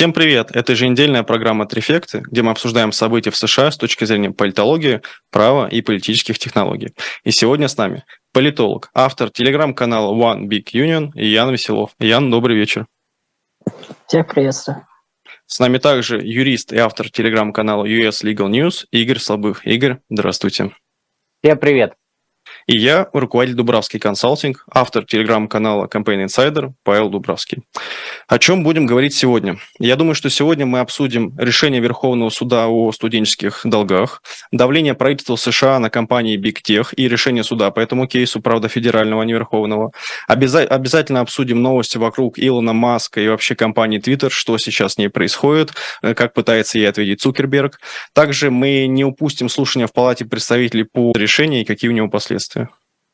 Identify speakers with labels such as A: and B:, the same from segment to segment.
A: Всем привет! Это еженедельная программа «Трефекты», где мы обсуждаем события в США с точки зрения политологии, права и политических технологий. И сегодня с нами политолог, автор телеграм-канала One Big Union Ян Веселов. Ян, добрый вечер.
B: Всех приветствую.
A: С нами также юрист и автор телеграм-канала US Legal News Игорь Слабых. Игорь, здравствуйте.
C: Всем привет.
A: И я, руководитель Дубравский консалтинг, автор телеграм-канала Campaign Insider Павел Дубравский. О чем будем говорить сегодня? Я думаю, что сегодня мы обсудим решение Верховного суда о студенческих долгах, давление правительства США на компании Big Tech и решение суда по этому кейсу, правда, федерального, а не верховного. Обяза- обязательно обсудим новости вокруг Илона Маска и вообще компании Twitter, что сейчас с ней происходит, э, как пытается ей ответить Цукерберг. Также мы не упустим слушания в Палате представителей по решению и какие у него последствия.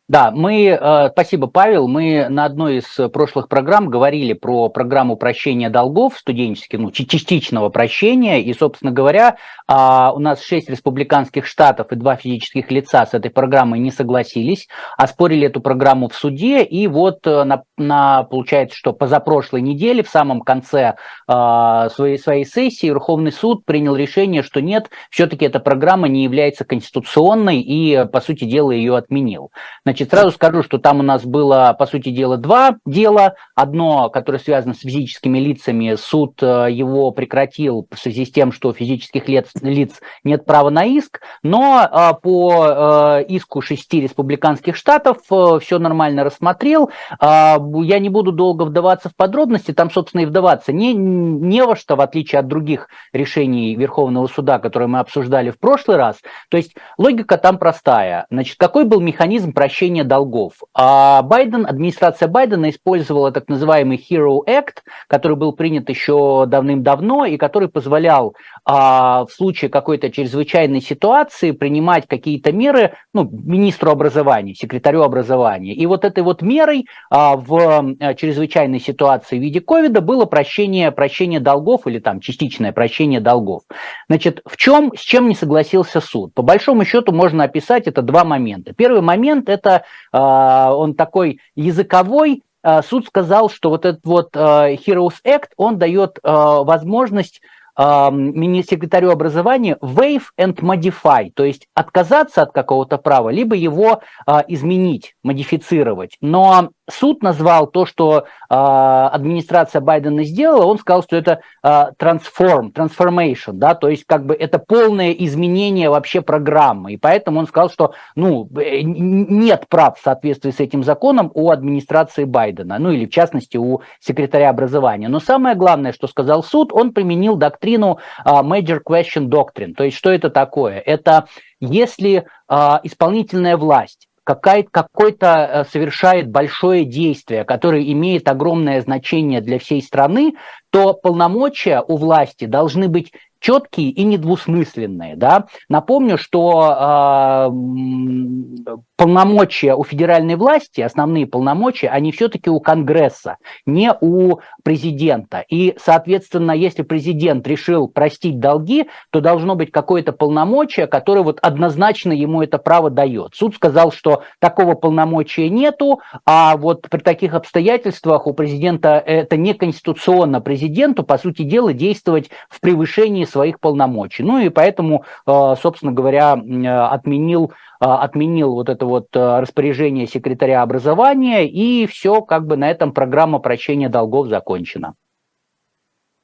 C: Да, мы, э, спасибо, Павел, мы на одной из прошлых программ говорили про программу прощения долгов студенческих, ну, частичного прощения, и, собственно говоря, э, у нас шесть республиканских штатов и два физических лица с этой программой не согласились, оспорили эту программу в суде, и вот э, на, на получается, что позапрошлой неделе, в самом конце э, своей, своей сессии, Верховный суд принял решение, что нет, все-таки эта программа не является конституционной, и, по сути дела, ее отменил. Значит, сразу скажу, что там у нас было, по сути дела, два дела. Одно, которое связано с физическими лицами, суд э, его прекратил в связи с тем, что физических лиц, лиц нет права на иск, но э, по э, иску шести республиканских штатов все нормально рассмотрел. Я не буду долго вдаваться в подробности, там, собственно, и вдаваться не, не во что, в отличие от других решений Верховного суда, которые мы обсуждали в прошлый раз. То есть логика там простая. Значит, какой был механизм прощения погашения долгов. А Байден, администрация Байдена использовала так называемый Hero Act, который был принят еще давным-давно и который позволял а, в случае какой-то чрезвычайной ситуации принимать какие-то меры ну, министру образования, секретарю образования. И вот этой вот мерой а, в а, чрезвычайной ситуации в виде ковида было прощение, прощение долгов или там частичное прощение долгов. Значит, в чем, с чем не согласился суд? По большому счету можно описать это два момента. Первый момент – это а, он такой языковой, а, суд сказал, что вот этот вот а, Heroes Act, он дает возможность мини-секретарю образования waive and modify, то есть отказаться от какого-то права, либо его изменить, модифицировать. Но суд назвал то, что э, администрация Байдена сделала, он сказал, что это э, transform, transformation, да, то есть как бы это полное изменение вообще программы, и поэтому он сказал, что ну э, нет прав в соответствии с этим законом у администрации Байдена, ну или в частности у секретаря образования. Но самое главное, что сказал суд, он применил доктрину э, major question doctrine, то есть что это такое? Это если э, исполнительная власть какой-то э, совершает большое действие, которое имеет огромное значение для всей страны, то полномочия у власти должны быть четкие и недвусмысленные. Да? Напомню, что э, полномочия у федеральной власти, основные полномочия, они все-таки у Конгресса, не у президента. И, соответственно, если президент решил простить долги, то должно быть какое-то полномочие, которое вот однозначно ему это право дает. Суд сказал, что такого полномочия нету, а вот при таких обстоятельствах у президента это не конституционно президенту, по сути дела, действовать в превышении своих полномочий. Ну и поэтому, э, собственно говоря, отменил э, отменил вот это вот э, распоряжение секретаря образования, и все, как бы на этом программа прощения долгов закончена.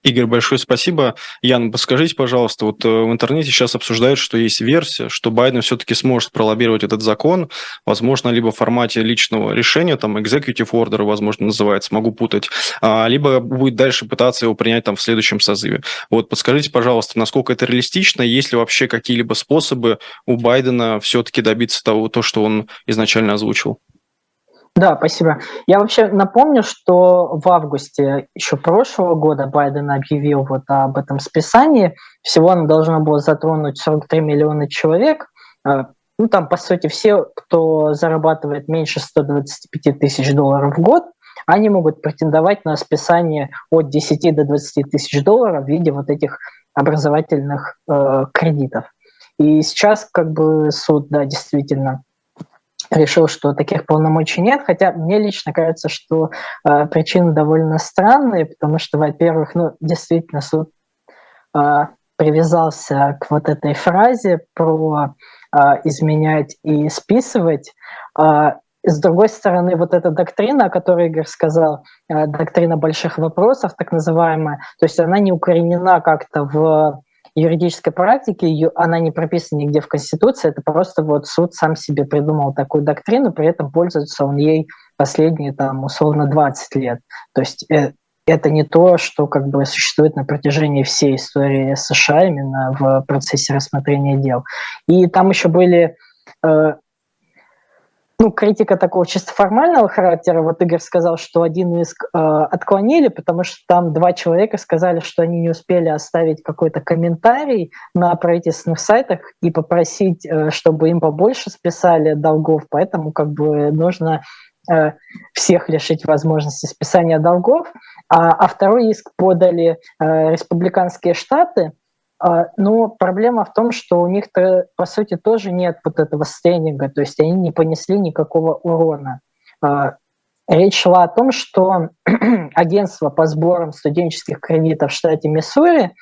A: Игорь, большое спасибо. Ян, подскажите, пожалуйста, вот э, в интернете сейчас обсуждают, что есть версия, что Байден все-таки сможет пролоббировать этот закон, возможно, либо в формате личного решения, там, executive order, возможно, называется, могу путать, а, либо будет дальше пытаться его принять там в следующем созыве. Вот подскажите, пожалуйста, насколько это реалистично, есть ли вообще какие-либо способы у Байдена все-таки добиться того, то, что он изначально озвучил?
B: Да, спасибо. Я вообще напомню, что в августе еще прошлого года Байден объявил вот об этом списании. Всего оно должно было затронуть 43 миллиона человек. А, ну, там, по сути, все, кто зарабатывает меньше 125 тысяч долларов в год, они могут претендовать на списание от 10 до 20 тысяч долларов в виде вот этих образовательных э, кредитов. И сейчас как бы суд, да, действительно решил, что таких полномочий нет, хотя мне лично кажется, что э, причины довольно странные, потому что, во-первых, ну, действительно, суд э, привязался к вот этой фразе про э, изменять и списывать. Э, с другой стороны, вот эта доктрина, о которой Игорь сказал, э, доктрина больших вопросов, так называемая, то есть она не укоренена как-то в юридической практике, ее, она не прописана нигде в Конституции, это просто вот суд сам себе придумал такую доктрину, при этом пользуется он ей последние, там, условно, 20 лет. То есть э, это не то, что как бы существует на протяжении всей истории США именно в процессе рассмотрения дел. И там еще были э, ну, критика такого чисто формального характера. Вот Игорь сказал, что один иск э, отклонили, потому что там два человека сказали, что они не успели оставить какой-то комментарий на правительственных сайтах и попросить, э, чтобы им побольше списали долгов. Поэтому как бы нужно э, всех лишить возможности списания долгов. А, а второй иск подали э, республиканские штаты – но проблема в том, что у них, по сути, тоже нет вот этого стендинга, то есть они не понесли никакого урона. А, речь шла о том, что агентство по сборам студенческих кредитов в штате Миссури,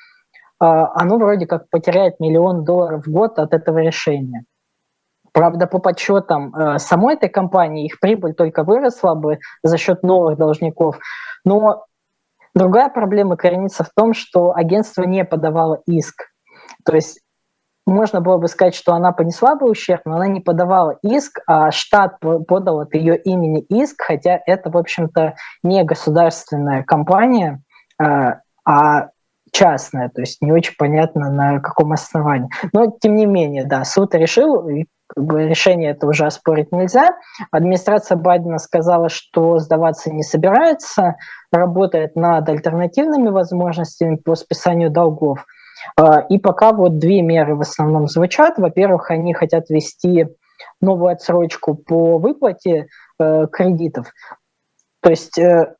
B: а, оно вроде как потеряет миллион долларов в год от этого решения. Правда, по подсчетам самой этой компании их прибыль только выросла бы за счет новых должников. Но Другая проблема коренится в том, что агентство не подавало иск. То есть можно было бы сказать, что она понесла бы ущерб, но она не подавала иск, а штат подал от ее имени иск, хотя это, в общем-то, не государственная компания, а, частная, то есть не очень понятно, на каком основании. Но, тем не менее, да, суд решил, и как бы решение это уже оспорить нельзя. Администрация Байдена сказала, что сдаваться не собирается, работает над альтернативными возможностями по списанию долгов. А, и пока вот две меры в основном звучат. Во-первых, они хотят ввести новую отсрочку по выплате э, кредитов. То есть э,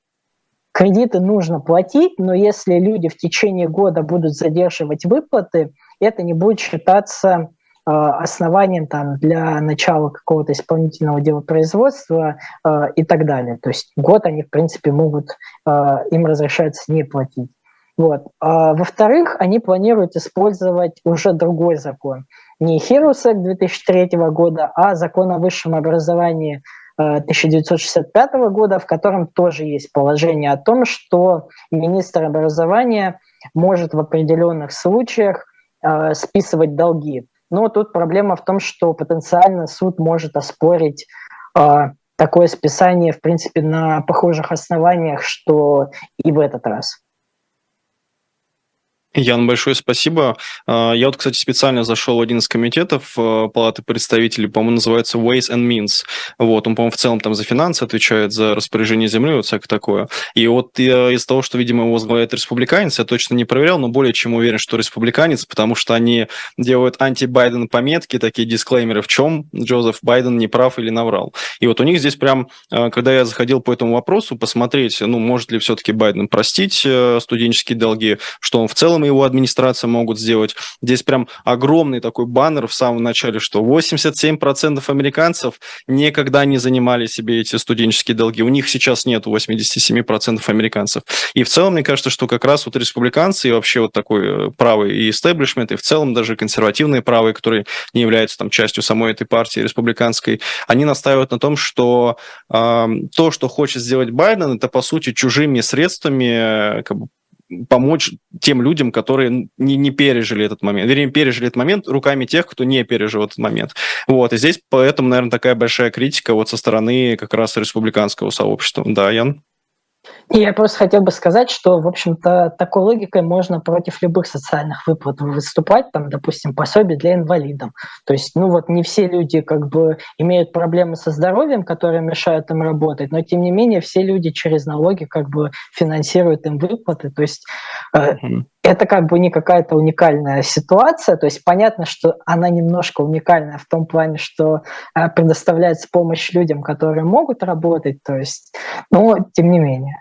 B: кредиты нужно платить, но если люди в течение года будут задерживать выплаты, это не будет считаться э, основанием там, для начала какого-то исполнительного дела производства э, и так далее. То есть год они, в принципе, могут, э, им разрешается не платить. Вот. А, во-вторых, они планируют использовать уже другой закон. Не Act 2003 года, а закон о высшем образовании 1965 года, в котором тоже есть положение о том, что министр образования может в определенных случаях э, списывать долги. Но тут проблема в том, что потенциально суд может оспорить э, такое списание, в принципе, на похожих основаниях, что и в этот раз.
A: Ян, большое спасибо. А, я вот, кстати, специально зашел в один из комитетов э, Палаты представителей, по-моему, называется Ways and Means. Вот, он, по-моему, в целом там за финансы отвечает, за распоряжение земли, вот всякое такое. И вот из того, что, видимо, его возглавляет республиканец, я точно не проверял, но более чем уверен, что республиканец, потому что они делают анти-Байден пометки, такие дисклеймеры, в чем Джозеф Байден не прав или наврал. И вот у них здесь прям, э, когда я заходил по этому вопросу, посмотреть, ну, может ли все-таки Байден простить э, студенческие долги, что он в целом и его администрация могут сделать. Здесь прям огромный такой баннер в самом начале, что 87% американцев никогда не занимали себе эти студенческие долги. У них сейчас нет 87% американцев. И в целом, мне кажется, что как раз вот республиканцы и вообще вот такой э, правый и истеблишмент, и в целом даже консервативные правые, которые не являются там частью самой этой партии республиканской, они настаивают на том, что э, то, что хочет сделать Байден, это по сути чужими средствами э, как бы, помочь тем людям, которые не, не пережили этот момент. Вернее, пережили этот момент руками тех, кто не пережил этот момент. Вот, и здесь поэтому, наверное, такая большая критика вот со стороны как раз республиканского сообщества. Да, Ян?
B: Я просто хотел бы сказать, что, в общем-то, такой логикой можно против любых социальных выплат выступать, там, допустим, пособие для инвалидов. То есть, ну вот не все люди как бы имеют проблемы со здоровьем, которые мешают им работать, но тем не менее все люди через налоги как бы финансируют им выплаты. То есть э, это как бы не какая-то уникальная ситуация, то есть понятно, что она немножко уникальная в том плане, что э, предоставляется помощь людям, которые могут работать, то есть, но тем не менее.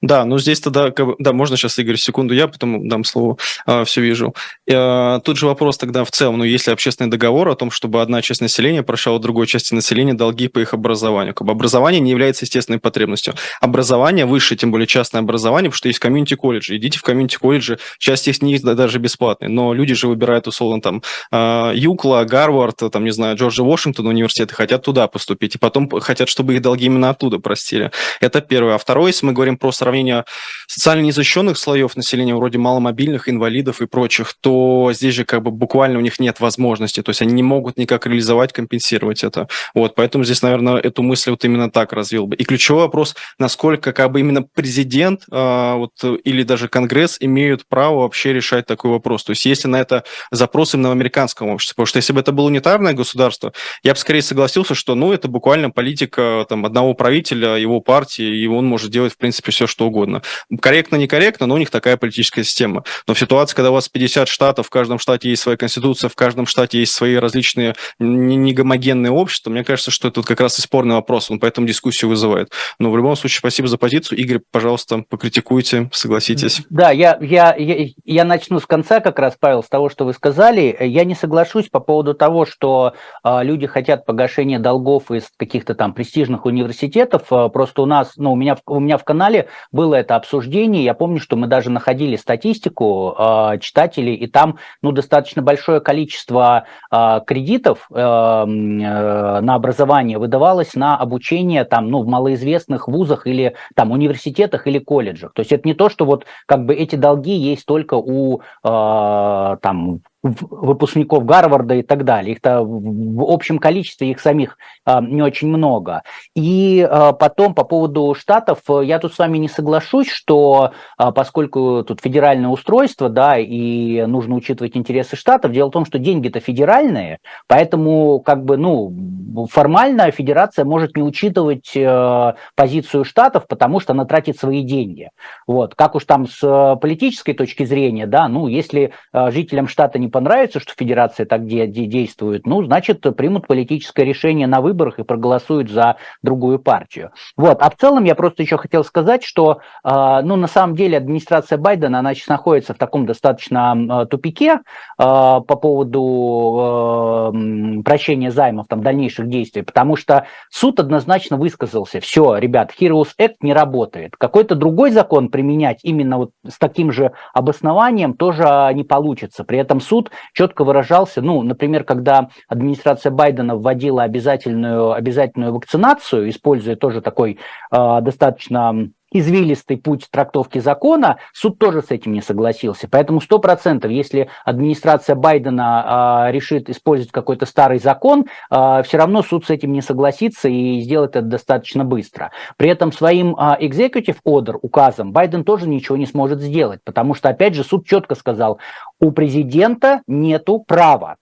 A: Да, ну здесь тогда, да, можно сейчас, Игорь, секунду, я потом дам слово, а, все вижу. А, тут же вопрос тогда в целом, ну если общественный договор о том, чтобы одна часть населения прощала другой части населения долги по их образованию. Как бы образование не является естественной потребностью. Образование высшее, тем более частное образование, потому что есть community колледжи. Идите в community колледжи, часть из них даже бесплатные, но люди же выбирают, условно, там, а, UCLA, Гарвард, там, не знаю, Джорджа Вашингтона университеты, хотят туда поступить, и потом хотят, чтобы их долги именно оттуда простили. Это первое. А второе, если мы говорим про сравнение социально незащищенных слоев населения, вроде маломобильных, инвалидов и прочих, то здесь же как бы буквально у них нет возможности, то есть они не могут никак реализовать, компенсировать это. Вот, поэтому здесь, наверное, эту мысль вот именно так развил бы. И ключевой вопрос, насколько как бы именно президент э, вот, или даже Конгресс имеют право вообще решать такой вопрос. То есть если на это запрос именно в американском обществе, потому что если бы это было унитарное государство, я бы скорее согласился, что ну это буквально политика там, одного правителя, его партии, и он может делать в принципе все, что угодно. Корректно, некорректно, но у них такая политическая система. Но в ситуации, когда у вас 50 штатов, в каждом штате есть своя конституция, в каждом штате есть свои различные негомогенные общества, мне кажется, что это как раз и спорный вопрос, он поэтому дискуссию вызывает. Но в любом случае, спасибо за позицию. Игорь, пожалуйста, покритикуйте, согласитесь.
C: Да, я, я, я, я начну с конца как раз, Павел, с того, что вы сказали. Я не соглашусь по поводу того, что э, люди хотят погашения долгов из каких-то там престижных университетов. Э, просто у нас, ну, у меня, у меня в канале было это обсуждение. Я помню, что мы даже находили статистику э, читателей, и там, ну, достаточно большое количество э, кредитов э, э, на образование выдавалось на обучение там, ну, в малоизвестных вузах или там университетах или колледжах. То есть это не то, что вот как бы эти долги есть только у э, там выпускников Гарварда и так далее. Их-то в общем количестве их самих а, не очень много. И а, потом по поводу штатов я тут с вами не соглашусь, что а, поскольку тут федеральное устройство, да, и нужно учитывать интересы штатов, дело в том, что деньги-то федеральные, поэтому как бы, ну, формально федерация может не учитывать э, позицию штатов, потому что она тратит свои деньги. Вот, как уж там с политической точки зрения, да, ну, если жителям штата не понравится, что федерация так де- де- действует, ну, значит, примут политическое решение на выборах и проголосуют за другую партию. Вот. А в целом я просто еще хотел сказать, что, э, ну, на самом деле администрация Байдена, она сейчас находится в таком достаточно э, тупике э, по поводу э, прощения займов, там, дальнейших действий, потому что суд однозначно высказался, все, ребят, Heroes Act не работает. Какой-то другой закон применять именно вот с таким же обоснованием тоже не получится. При этом суд суд четко выражался, ну, например, когда администрация Байдена вводила обязательную, обязательную вакцинацию, используя тоже такой э, достаточно извилистый путь трактовки закона, суд тоже с этим не согласился. Поэтому сто процентов, если администрация Байдена э, решит использовать какой-то старый закон, э, все равно суд с этим не согласится и сделает это достаточно быстро. При этом своим э, executive order, указом, Байден тоже ничего не сможет сделать, потому что, опять же, суд четко сказал, у президента нету права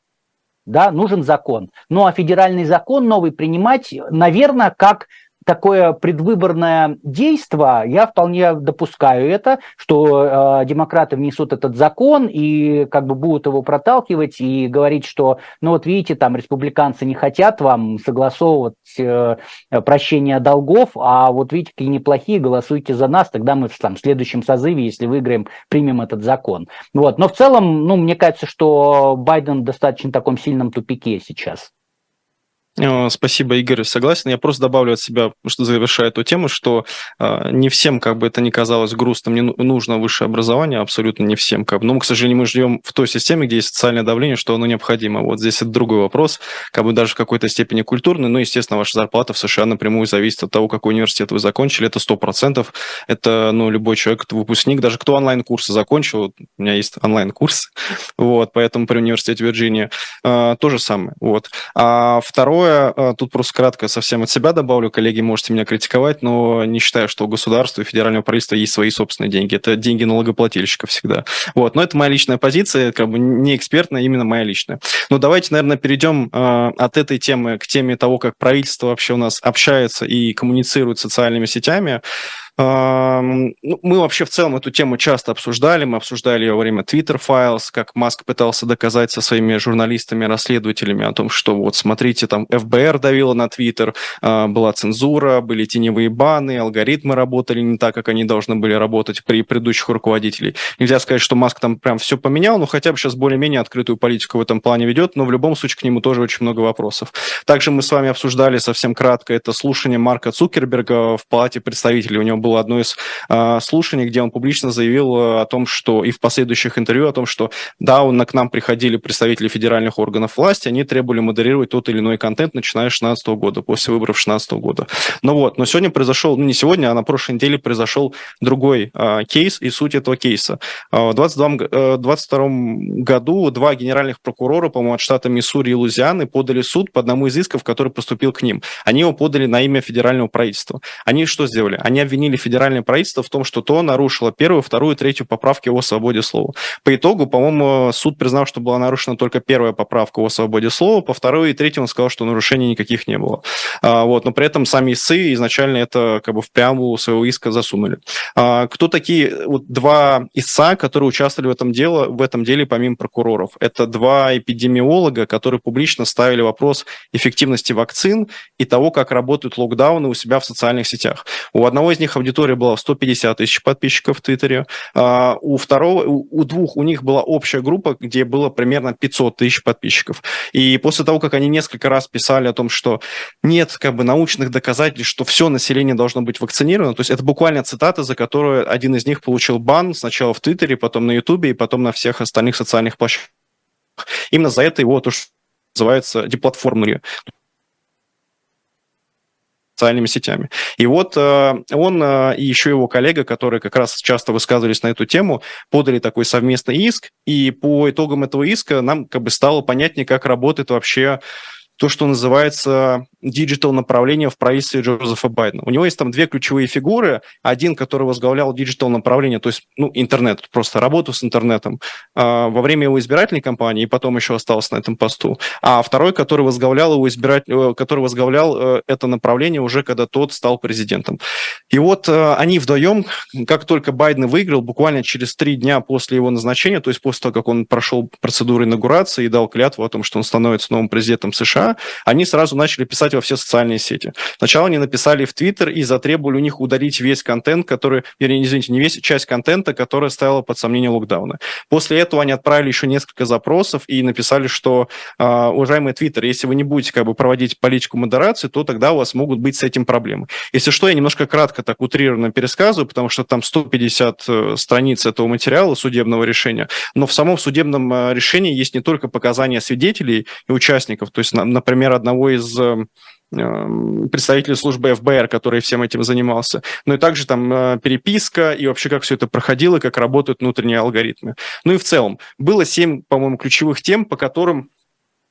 C: да, нужен закон. Ну а федеральный закон новый принимать, наверное, как такое предвыборное действие, я вполне допускаю это, что э, демократы внесут этот закон и как бы будут его проталкивать и говорить, что, ну вот видите, там республиканцы не хотят вам согласовывать э, прощение долгов, а вот видите, какие неплохие, голосуйте за нас, тогда мы в там, в следующем созыве, если выиграем, примем этот закон. Вот. Но в целом, ну, мне кажется, что Байден в достаточно таком сильном тупике сейчас.
A: Э, спасибо, Игорь, согласен. Я просто добавлю от себя, что завершая эту тему, что э, не всем, как бы это ни казалось грустным, не нужно высшее образование, абсолютно не всем. Как бы. Но, к сожалению, мы живем в той системе, где есть социальное давление, что оно необходимо. Вот здесь это другой вопрос, как бы даже в какой-то степени культурный, но, естественно, ваша зарплата в США напрямую зависит от того, какой университет вы закончили. Это сто процентов. Это, ну, любой человек, выпускник, даже кто онлайн-курсы закончил, у меня есть онлайн-курс, вот, поэтому при университете Вирджиния, э, то же самое. Вот. А второе, Второе, э, тут просто кратко совсем от себя добавлю, коллеги, можете меня критиковать, но не считаю, что у государства и федерального правительства есть свои собственные деньги. Это деньги налогоплательщиков всегда. Вот, но это моя личная позиция, как бы не экспертная, именно моя личная. Но давайте, наверное, перейдем э, от этой темы к теме того, как правительство вообще у нас общается и коммуницирует с социальными сетями. Ну, мы вообще в целом эту тему часто обсуждали. Мы обсуждали ее во время Twitter Files, как Маск пытался доказать со своими журналистами, расследователями о том, что вот смотрите, там ФБР давило на Twitter, а, была цензура, были теневые баны, алгоритмы работали не так, как они должны были работать при предыдущих руководителей. Нельзя сказать, что Маск там прям все поменял, но хотя бы сейчас более-менее открытую политику в этом плане ведет, но в любом случае к нему тоже очень много вопросов. Также мы с вами обсуждали совсем кратко это слушание Марка Цукерберга в Палате представителей. У него было одно из э, слушаний, где он публично заявил о том, что и в последующих интервью о том, что да, он, к нам приходили представители федеральных органов власти, они требовали модерировать тот или иной контент, начиная с 2016 года, после выборов 2016 года. Ну вот, но сегодня произошел, ну не сегодня, а на прошлой неделе произошел другой э, кейс и суть этого кейса. В 2022 э, году два генеральных прокурора, по-моему, от штата Миссури и Лузианы подали суд по одному из исков, который поступил к ним. Они его подали на имя федерального правительства. Они что сделали? Они обвинили федеральное правительство в том, что то нарушило первую, вторую, третью поправки о свободе слова. По итогу, по-моему, суд признал, что была нарушена только первая поправка о свободе слова, по второй и третьей он сказал, что нарушений никаких не было. А, вот, но при этом сами истцы изначально это как бы в преамбулу своего иска засунули. А, кто такие вот два истца, которые участвовали в этом, деле, в этом деле помимо прокуроров? Это два эпидемиолога, которые публично ставили вопрос эффективности вакцин и того, как работают локдауны у себя в социальных сетях. У одного из них аудитория была 150 тысяч подписчиков в Твиттере, а у второго, у двух у них была общая группа, где было примерно 500 тысяч подписчиков. И после того, как они несколько раз писали о том, что нет как бы научных доказательств, что все население должно быть вакцинировано, то есть это буквально цитата, за которую один из них получил бан сначала в Твиттере, потом на Ютубе и потом на всех остальных социальных площадках. Именно за это его то, что называется деплатформили социальными сетями. И вот э, он э, и еще его коллега, которые как раз часто высказывались на эту тему, подали такой совместный иск, и по итогам этого иска нам как бы стало понятнее, как работает вообще то, что называется digital направление в правительстве Джозефа Байдена. У него есть там две ключевые фигуры. Один, который возглавлял digital направление, то есть ну, интернет, просто работу с интернетом э, во время его избирательной кампании, и потом еще остался на этом посту. А второй, который возглавлял его избирать, э, который возглавлял э, это направление уже, когда тот стал президентом. И вот э, они вдвоем, как только Байден выиграл, буквально через три дня после его назначения, то есть после того, как он прошел процедуру инаугурации и дал клятву о том, что он становится новым президентом США, они сразу начали писать во все социальные сети. Сначала они написали в Твиттер и затребовали у них удалить весь контент, который, вернее, извините, не весь, часть контента, которая стояла под сомнение локдауна. После этого они отправили еще несколько запросов и написали, что, э, уважаемый Твиттер, если вы не будете как бы проводить политику модерации, то тогда у вас могут быть с этим проблемы. Если что, я немножко кратко так утрированно пересказываю, потому что там 150 э, страниц этого материала судебного решения, но в самом судебном э, решении есть не только показания свидетелей и участников, то есть, на, например, одного из э, э, представителей службы ФБР, который всем этим занимался. Ну и также там э, переписка и вообще как все это проходило, как работают внутренние алгоритмы. Ну и в целом было семь, по-моему, ключевых тем, по которым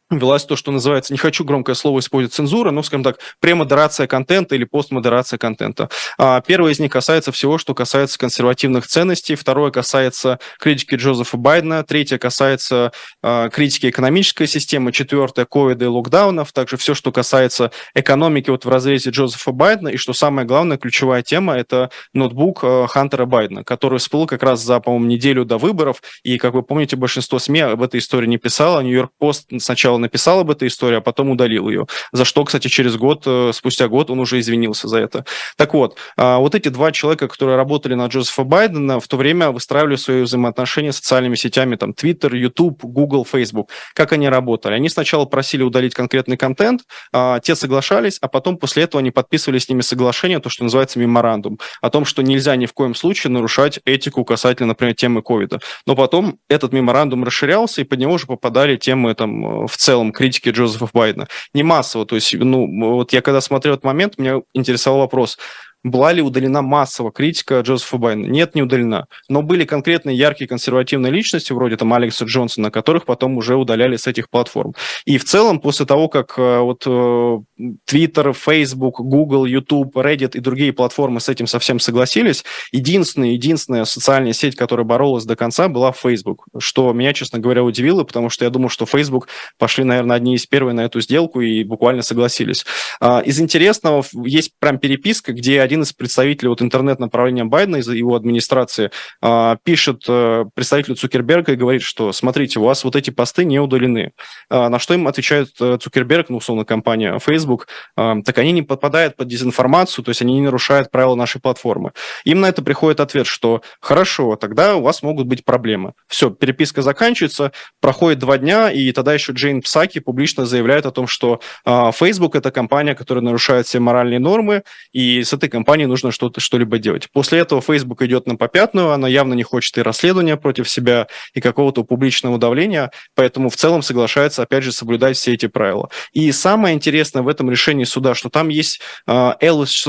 A: велась то, что называется, не хочу громкое слово использовать, цензура, но, скажем так, премодерация контента или постмодерация контента. А, первое из них касается всего, что касается консервативных ценностей, второе касается критики Джозефа Байдена, третье касается а, критики экономической системы, четвертое – ковида и локдаунов, также все, что касается экономики вот в разрезе Джозефа Байдена, и что самое главное, ключевая тема – это ноутбук а, Хантера Байдена, который всплыл как раз за, по-моему, неделю до выборов, и, как вы помните, большинство СМИ об этой истории не писало, Нью-Йорк Пост сначала написал об этой истории, а потом удалил ее. За что, кстати, через год, э, спустя год он уже извинился за это. Так вот, а, вот эти два человека, которые работали на Джозефа Байдена, в то время выстраивали свои взаимоотношения с социальными сетями, там, Twitter, YouTube, Google, Facebook. Как они работали? Они сначала просили удалить конкретный контент, а, те соглашались, а потом после этого они подписывали с ними соглашение, то, что называется меморандум, о том, что нельзя ни в коем случае нарушать этику касательно, например, темы ковида. Но потом этот меморандум расширялся, и под него уже попадали темы там, в целом критики Джозефа Байдена. Не массово, то есть, ну, вот я когда смотрел этот момент, меня интересовал вопрос, была ли удалена массово критика Джозефа Байдена? Нет, не удалена. Но были конкретные яркие консервативные личности, вроде там Алекса Джонсона, которых потом уже удаляли с этих платформ. И в целом, после того, как э, вот Twitter, Facebook, Google, YouTube, Reddit и другие платформы с этим совсем согласились, единственная, единственная социальная сеть, которая боролась до конца, была Facebook, что меня, честно говоря, удивило, потому что я думал, что Facebook пошли, наверное, одни из первых на эту сделку и буквально согласились. А, из интересного есть прям переписка, где один из представителей вот интернет-направления Байдена из его администрации а, пишет э, представителю Цукерберга и говорит, что смотрите, у вас вот эти посты не удалены. А, на что им отвечает э, Цукерберг, ну, условно, компания Facebook, так они не попадают под дезинформацию, то есть они не нарушают правила нашей платформы. Им на это приходит ответ, что хорошо, тогда у вас могут быть проблемы. Все, переписка заканчивается, проходит два дня, и тогда еще Джейн Псаки публично заявляет о том, что Facebook – это компания, которая нарушает все моральные нормы, и с этой компанией нужно что-то, что-либо делать. После этого Facebook идет на попятную, она явно не хочет и расследования против себя, и какого-то публичного давления, поэтому в целом соглашается, опять же, соблюдать все эти правила. И самое интересное в этом решении суда, что там есть э, Элис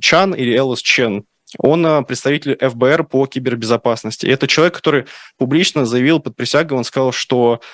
A: Чан или Элис Чен, он а, представитель ФБР по кибербезопасности. И это человек, который публично заявил под присягой, он сказал, что а,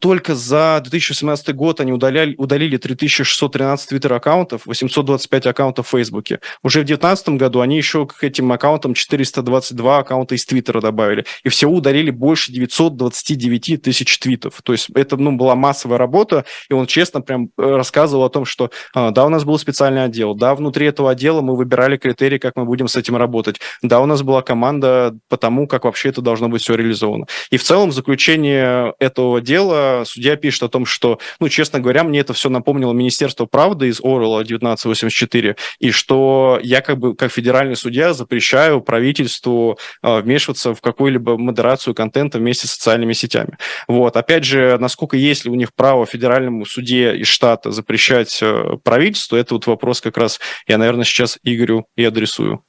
A: только за 2018 год они удаляли, удалили 3613 твиттер-аккаунтов, 825 аккаунтов в Фейсбуке. Уже в 2019 году они еще к этим аккаунтам 422 аккаунта из Твиттера добавили. И всего удалили больше 929 тысяч твитов. То есть это ну, была массовая работа, и он честно прям э, рассказывал о том, что а, да, у нас был специальный отдел, да, внутри этого отдела мы выбирали критерии, как мы будем с этим работать, да, у нас была команда по тому, как вообще это должно быть все реализовано. И в целом заключение этого дела дела судья пишет о том, что, ну, честно говоря, мне это все напомнило Министерство правды из Орла 1984, и что я как бы как федеральный судья запрещаю правительству э, вмешиваться в какую-либо модерацию контента вместе с социальными сетями. Вот. Опять же, насколько есть ли у них право федеральному суде из штата запрещать э, правительству, это вот вопрос как раз я, наверное, сейчас Игорю и адресую.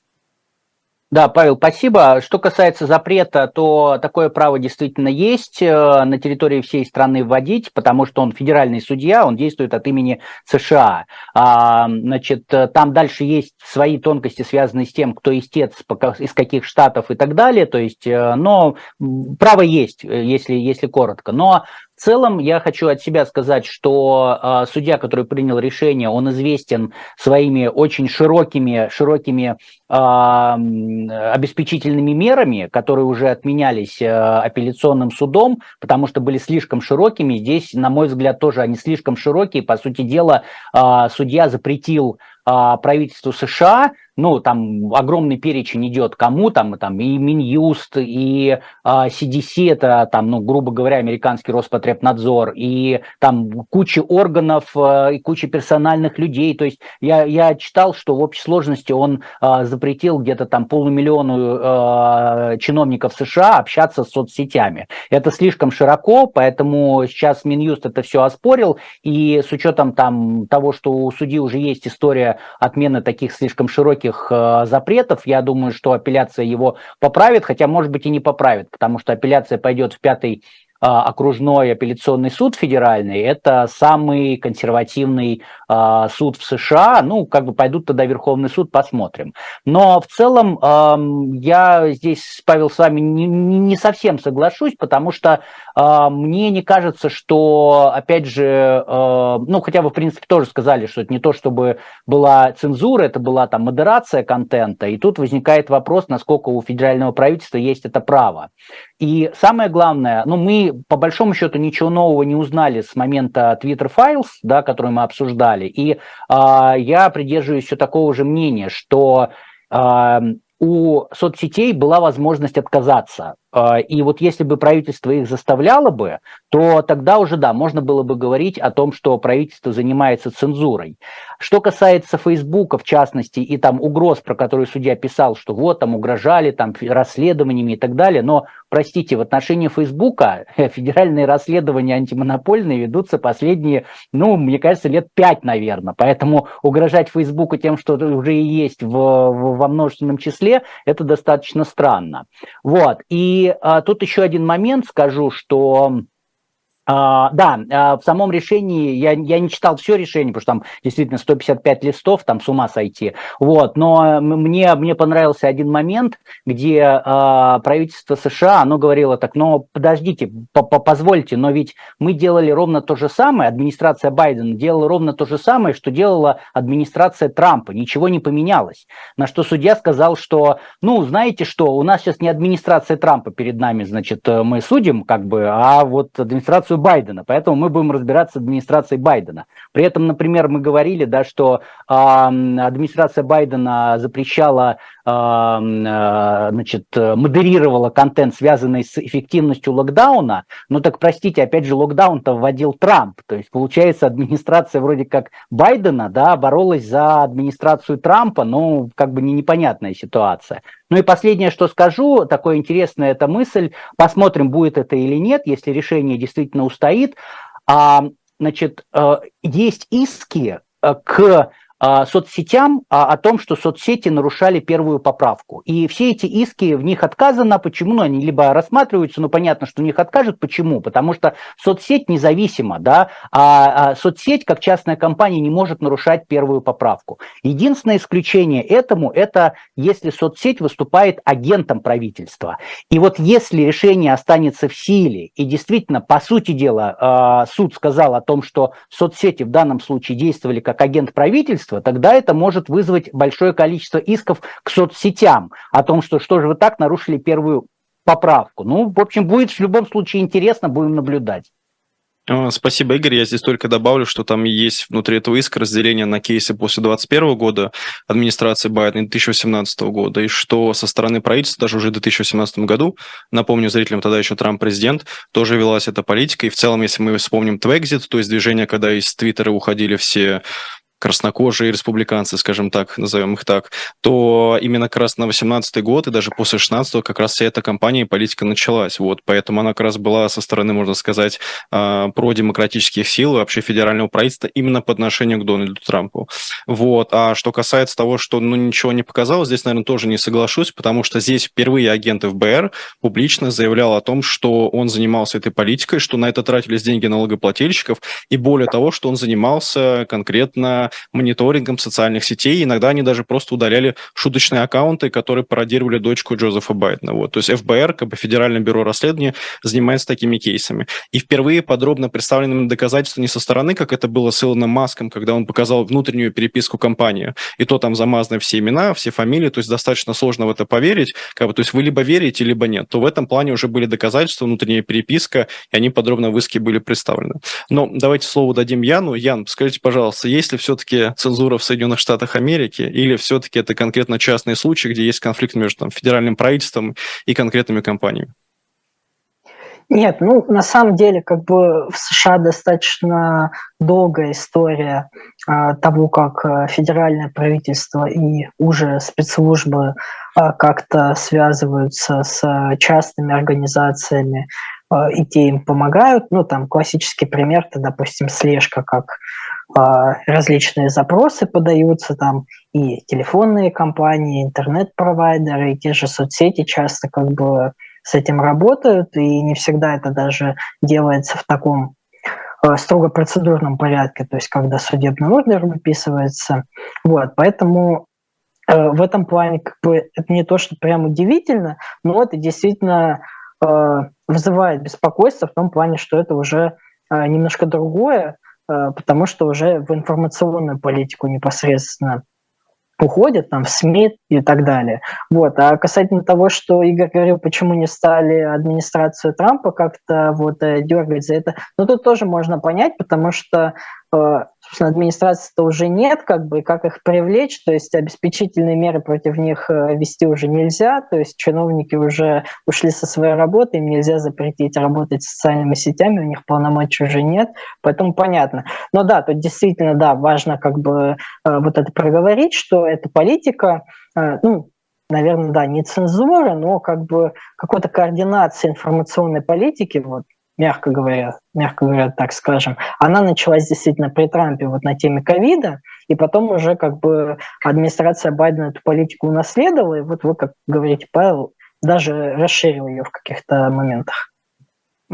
C: Да, Павел, спасибо. Что касается запрета, то такое право действительно есть э, на территории всей страны вводить, потому что он федеральный судья, он действует от имени США. А, значит, там дальше есть свои тонкости, связанные с тем, кто истец, из каких штатов и так далее. То есть, э, но право есть, э, если, если коротко. Но в целом я хочу от себя сказать, что э, судья, который принял решение, он известен своими очень широкими, широкими э, обеспечительными мерами, которые уже отменялись э, апелляционным судом, потому что были слишком широкими. Здесь, на мой взгляд, тоже они слишком широкие. По сути дела, э, судья запретил правительству США ну, там огромный перечень идет кому, там, там и Минюст, и а, CDC, это там, ну, грубо говоря, американский Роспотребнадзор, и там куча органов, а, и куча персональных людей, то есть я, я читал, что в общей сложности он а, запретил где-то там полумиллиону а, чиновников США общаться с соцсетями. Это слишком широко, поэтому сейчас Минюст это все оспорил, и с учетом там того, что у судьи уже есть история отмены таких слишком широких жестоких э, запретов. Я думаю, что апелляция его поправит, хотя, может быть, и не поправит, потому что апелляция пойдет в пятый окружной апелляционный суд федеральный, это самый консервативный а, суд в США. Ну, как бы пойдут тогда Верховный суд, посмотрим. Но в целом я здесь, Павел, с вами не, не совсем соглашусь, потому что а, мне не кажется, что, опять же, ну, хотя вы, в принципе, тоже сказали, что это не то, чтобы была цензура, это была там модерация контента, и тут возникает вопрос, насколько у федерального правительства есть это право. И самое главное, ну, мы по большому счету ничего нового не узнали с момента Twitter Files, да, который мы обсуждали. И э, я придерживаюсь все такого же мнения, что э, у соцсетей была возможность отказаться и вот если бы правительство их заставляло бы, то тогда уже, да, можно было бы говорить о том, что правительство занимается цензурой. Что касается Фейсбука, в частности, и там угроз, про которые судья писал, что вот там угрожали там расследованиями и так далее, но, простите, в отношении Фейсбука федеральные расследования антимонопольные ведутся последние, ну, мне кажется, лет пять, наверное. Поэтому угрожать Фейсбуку тем, что уже и есть в, в, во множественном числе, это достаточно странно. Вот. И а, тут еще один момент скажу, что а, да, а, в самом решении, я, я не читал все решение, потому что там действительно 155 листов, там с ума сойти. Вот, но мне, мне понравился один момент, где а, правительство США, оно говорило так, но подождите, позвольте, но ведь мы делали ровно то же самое, администрация Байдена делала ровно то же самое, что делала администрация Трампа, ничего не поменялось. На что судья сказал, что, ну, знаете что, у нас сейчас не администрация Трампа перед нами, значит, мы судим, как бы, а вот администрацию администрацию Байдена, поэтому мы будем разбираться с администрацией Байдена. При этом, например, мы говорили, да, что э, администрация Байдена запрещала, э, значит, модерировала контент, связанный с эффективностью локдауна, ну так, простите, опять же, локдаун-то вводил Трамп, то есть, получается, администрация вроде как Байдена, да, боролась за администрацию Трампа, ну, как бы не непонятная ситуация. Ну и последнее, что скажу, такое интересная эта мысль, посмотрим, будет это или нет, если решение действительно устоит. А, значит, э, есть иски э, к соцсетям а, о том, что соцсети нарушали первую поправку. И все эти иски, в них отказано. Почему? Ну, они либо рассматриваются, но понятно, что в них откажут. Почему? Потому что соцсеть независима, да, а, а соцсеть, как частная компания, не может нарушать первую поправку. Единственное исключение этому – это если соцсеть выступает агентом правительства. И вот если решение останется в силе, и действительно, по сути дела, а, суд сказал о том, что соцсети в данном случае действовали как агент правительства, правительства, тогда это может вызвать большое количество исков к соцсетям о том, что что же вы так нарушили первую поправку. Ну, в общем, будет в любом случае интересно, будем наблюдать.
A: А, спасибо, Игорь. Я здесь только добавлю, что там есть внутри этого иска разделение на кейсы после 2021 года администрации Байдена и 2018 года, и что со стороны правительства даже уже в 2018 году, напомню зрителям, тогда еще Трамп президент, тоже велась эта политика. И в целом, если мы вспомним Твекзит, то есть движение, когда из Твиттера уходили все краснокожие республиканцы, скажем так, назовем их так, то именно как раз на 18 год и даже после 16 как раз вся эта кампания и политика началась. Вот, поэтому она как раз была со стороны, можно сказать, а, продемократических сил и вообще федерального правительства именно по отношению к Дональду Трампу. Вот. А что касается того, что ну, ничего не показалось, здесь, наверное, тоже не соглашусь, потому что здесь впервые агент ФБР публично заявлял о том, что он занимался этой политикой, что на это тратились деньги налогоплательщиков, и более того, что он занимался конкретно мониторингом социальных сетей. Иногда они даже просто удаляли шуточные аккаунты, которые пародировали дочку Джозефа Байдена. Вот. То есть ФБР, как бы Федеральное бюро расследования, занимается такими кейсами. И впервые подробно представлены доказательства не со стороны, как это было с Илоном Маском, когда он показал внутреннюю переписку компании. И то там замазаны все имена, все фамилии, то есть достаточно сложно в это поверить. Как бы, то есть вы либо верите, либо нет. То в этом плане уже были доказательства, внутренняя переписка, и они подробно в иске были представлены. Но давайте слово дадим Яну. Ян, скажите, пожалуйста, есть ли все-таки все-таки цензура в Соединенных Штатах Америки, или все-таки это конкретно частные случаи, где есть конфликт между там, федеральным правительством и конкретными компаниями?
B: Нет, ну на самом деле как бы в США достаточно долгая история а, того, как а, федеральное правительство и уже спецслужбы а, как-то связываются с частными организациями а, и те им помогают. Ну там классический пример, это, допустим, слежка, как различные запросы подаются там и телефонные компании, интернет-провайдеры, и те же соцсети часто как бы с этим работают, и не всегда это даже делается в таком а, строго процедурном порядке, то есть когда судебный ордер выписывается. Вот, поэтому э, в этом плане как бы это не то, что прям удивительно, но это действительно вызывает беспокойство в том плане, что это уже немножко другое, потому что уже в информационную политику непосредственно уходят там в СМИ и так далее. Вот. А касательно того, что Игорь говорил, почему не стали администрацию Трампа как-то вот э, дергать за это, ну тут тоже можно понять, потому что э, собственно, администрации-то уже нет, как бы, как их привлечь, то есть обеспечительные меры против них э, вести уже нельзя, то есть чиновники уже ушли со своей работы, им нельзя запретить работать социальными сетями, у них полномочий уже нет, поэтому понятно. Но да, тут действительно, да, важно как бы э, вот это проговорить, что эта политика, э, ну, наверное, да, не цензура, но как бы какой-то координации информационной политики, вот мягко говоря, мягко говоря, так скажем, она началась действительно при Трампе вот на теме ковида, и потом уже как бы администрация Байдена эту политику унаследовала, и вот вы, как говорите, Павел, даже расширил ее в каких-то моментах.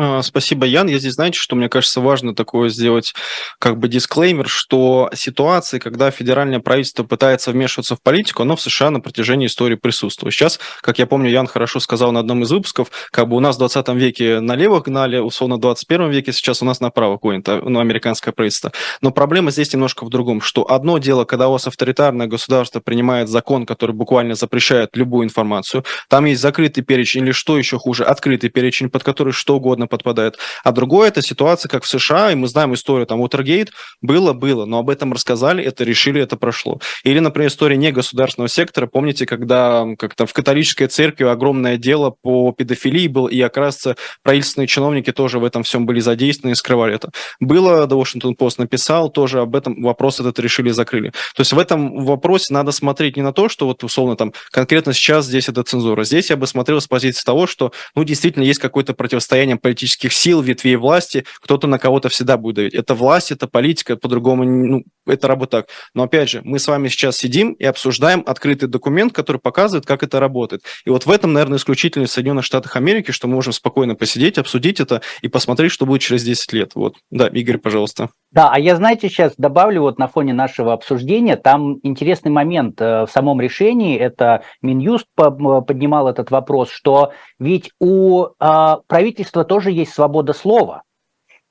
A: А, спасибо, Ян. Я здесь, знаете, что мне кажется важно такое сделать как бы дисклеймер, что ситуации, когда федеральное правительство пытается вмешиваться в политику, оно в США на протяжении истории присутствует. Сейчас, как я помню, Ян хорошо сказал на одном из выпусков, как бы у нас в 20 веке налево гнали, условно в 21 веке сейчас у нас направо гонит ну, американское правительство. Но проблема здесь немножко в другом, что одно дело, когда у вас авторитарное государство принимает закон, который буквально запрещает любую информацию, там есть закрытый перечень или что еще хуже, открытый перечень, под который что угодно подпадает. А другое – это ситуация, как в США, и мы знаем историю, там, Уотергейт, было-было, но об этом рассказали, это решили, это прошло. Или, например, история негосударственного сектора. Помните, когда как то в католической церкви огромное дело по педофилии был, и раз правительственные чиновники тоже в этом всем были задействованы и скрывали это. Было, The Washington Post написал, тоже об этом вопрос этот решили, закрыли. То есть в этом вопросе надо смотреть не на то, что вот условно там конкретно сейчас здесь это цензура. Здесь я бы смотрел с позиции того, что ну действительно есть какое-то противостояние политических сил, ветвей власти, кто-то на кого-то всегда будет давить. Это власть, это политика, по-другому, ну, это работа так. Но опять же, мы с вами сейчас сидим и обсуждаем открытый документ, который показывает, как это работает. И вот в этом, наверное, исключительность в Соединенных Штатах Америки, что мы можем спокойно посидеть, обсудить это и посмотреть, что будет через 10 лет. Вот. Да, Игорь, пожалуйста.
C: Да, а я, знаете, сейчас добавлю вот на фоне нашего обсуждения, там интересный момент э, в самом решении, это Минюст поднимал этот вопрос, что ведь у э, правительства тоже есть свобода слова.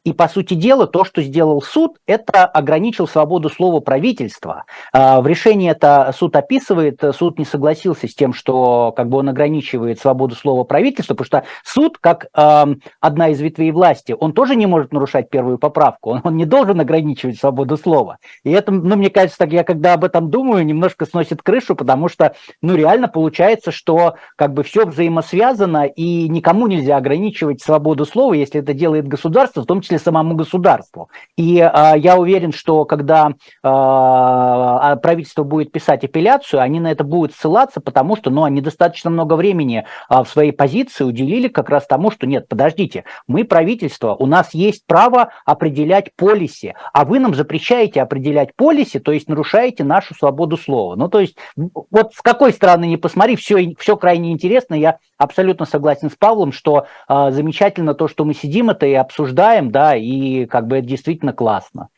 C: И, по сути дела, то, что сделал суд, это ограничил свободу слова правительства. А, в решении это суд описывает, суд не согласился с тем, что как бы он ограничивает свободу слова правительства, потому что суд, как одна из ветвей власти, он тоже не может нарушать первую поправку, он, он не должен ограничивать свободу слова. И это, ну, мне кажется, так я когда об этом думаю, немножко сносит крышу, потому что, ну, реально получается, что как бы все взаимосвязано, и никому нельзя ограничивать свободу слова, если это делает государство, в том числе самому государству. И э, я уверен, что когда э, правительство будет писать апелляцию, они на это будут ссылаться, потому что ну, они достаточно много времени э, в своей позиции уделили как раз тому, что нет, подождите, мы правительство, у нас есть право определять полиси, а вы нам запрещаете определять полиси, то есть нарушаете нашу свободу слова. Ну, то есть, вот с какой стороны не посмотри, все, все крайне интересно. Я абсолютно согласен с Павлом, что э, замечательно то, что мы сидим это и обсуждаем, да, и как бы это действительно классно.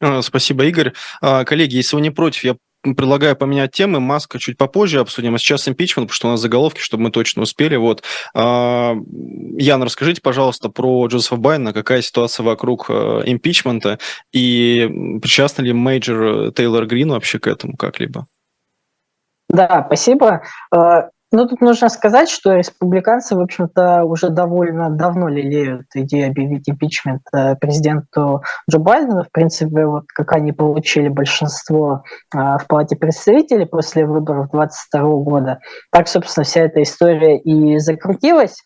A: А, спасибо, Игорь. А, коллеги, если вы не против, я предлагаю поменять темы. Маска чуть попозже обсудим, а сейчас импичмент, потому что у нас заголовки, чтобы мы точно успели. Вот. Ян, расскажите, пожалуйста, про Джозефа Байдена, какая ситуация вокруг импичмента и причастна ли Марджори Тейлор Грин вообще к этому как-либо?
B: Да, спасибо. Ну, тут нужно сказать, что республиканцы, в общем-то, уже довольно давно лелеют идею объявить импичмент э, президенту Джо Байдену. В принципе, вот как они получили большинство э, в Палате представителей после выборов 2022 года, так, собственно, вся эта история и закрутилась.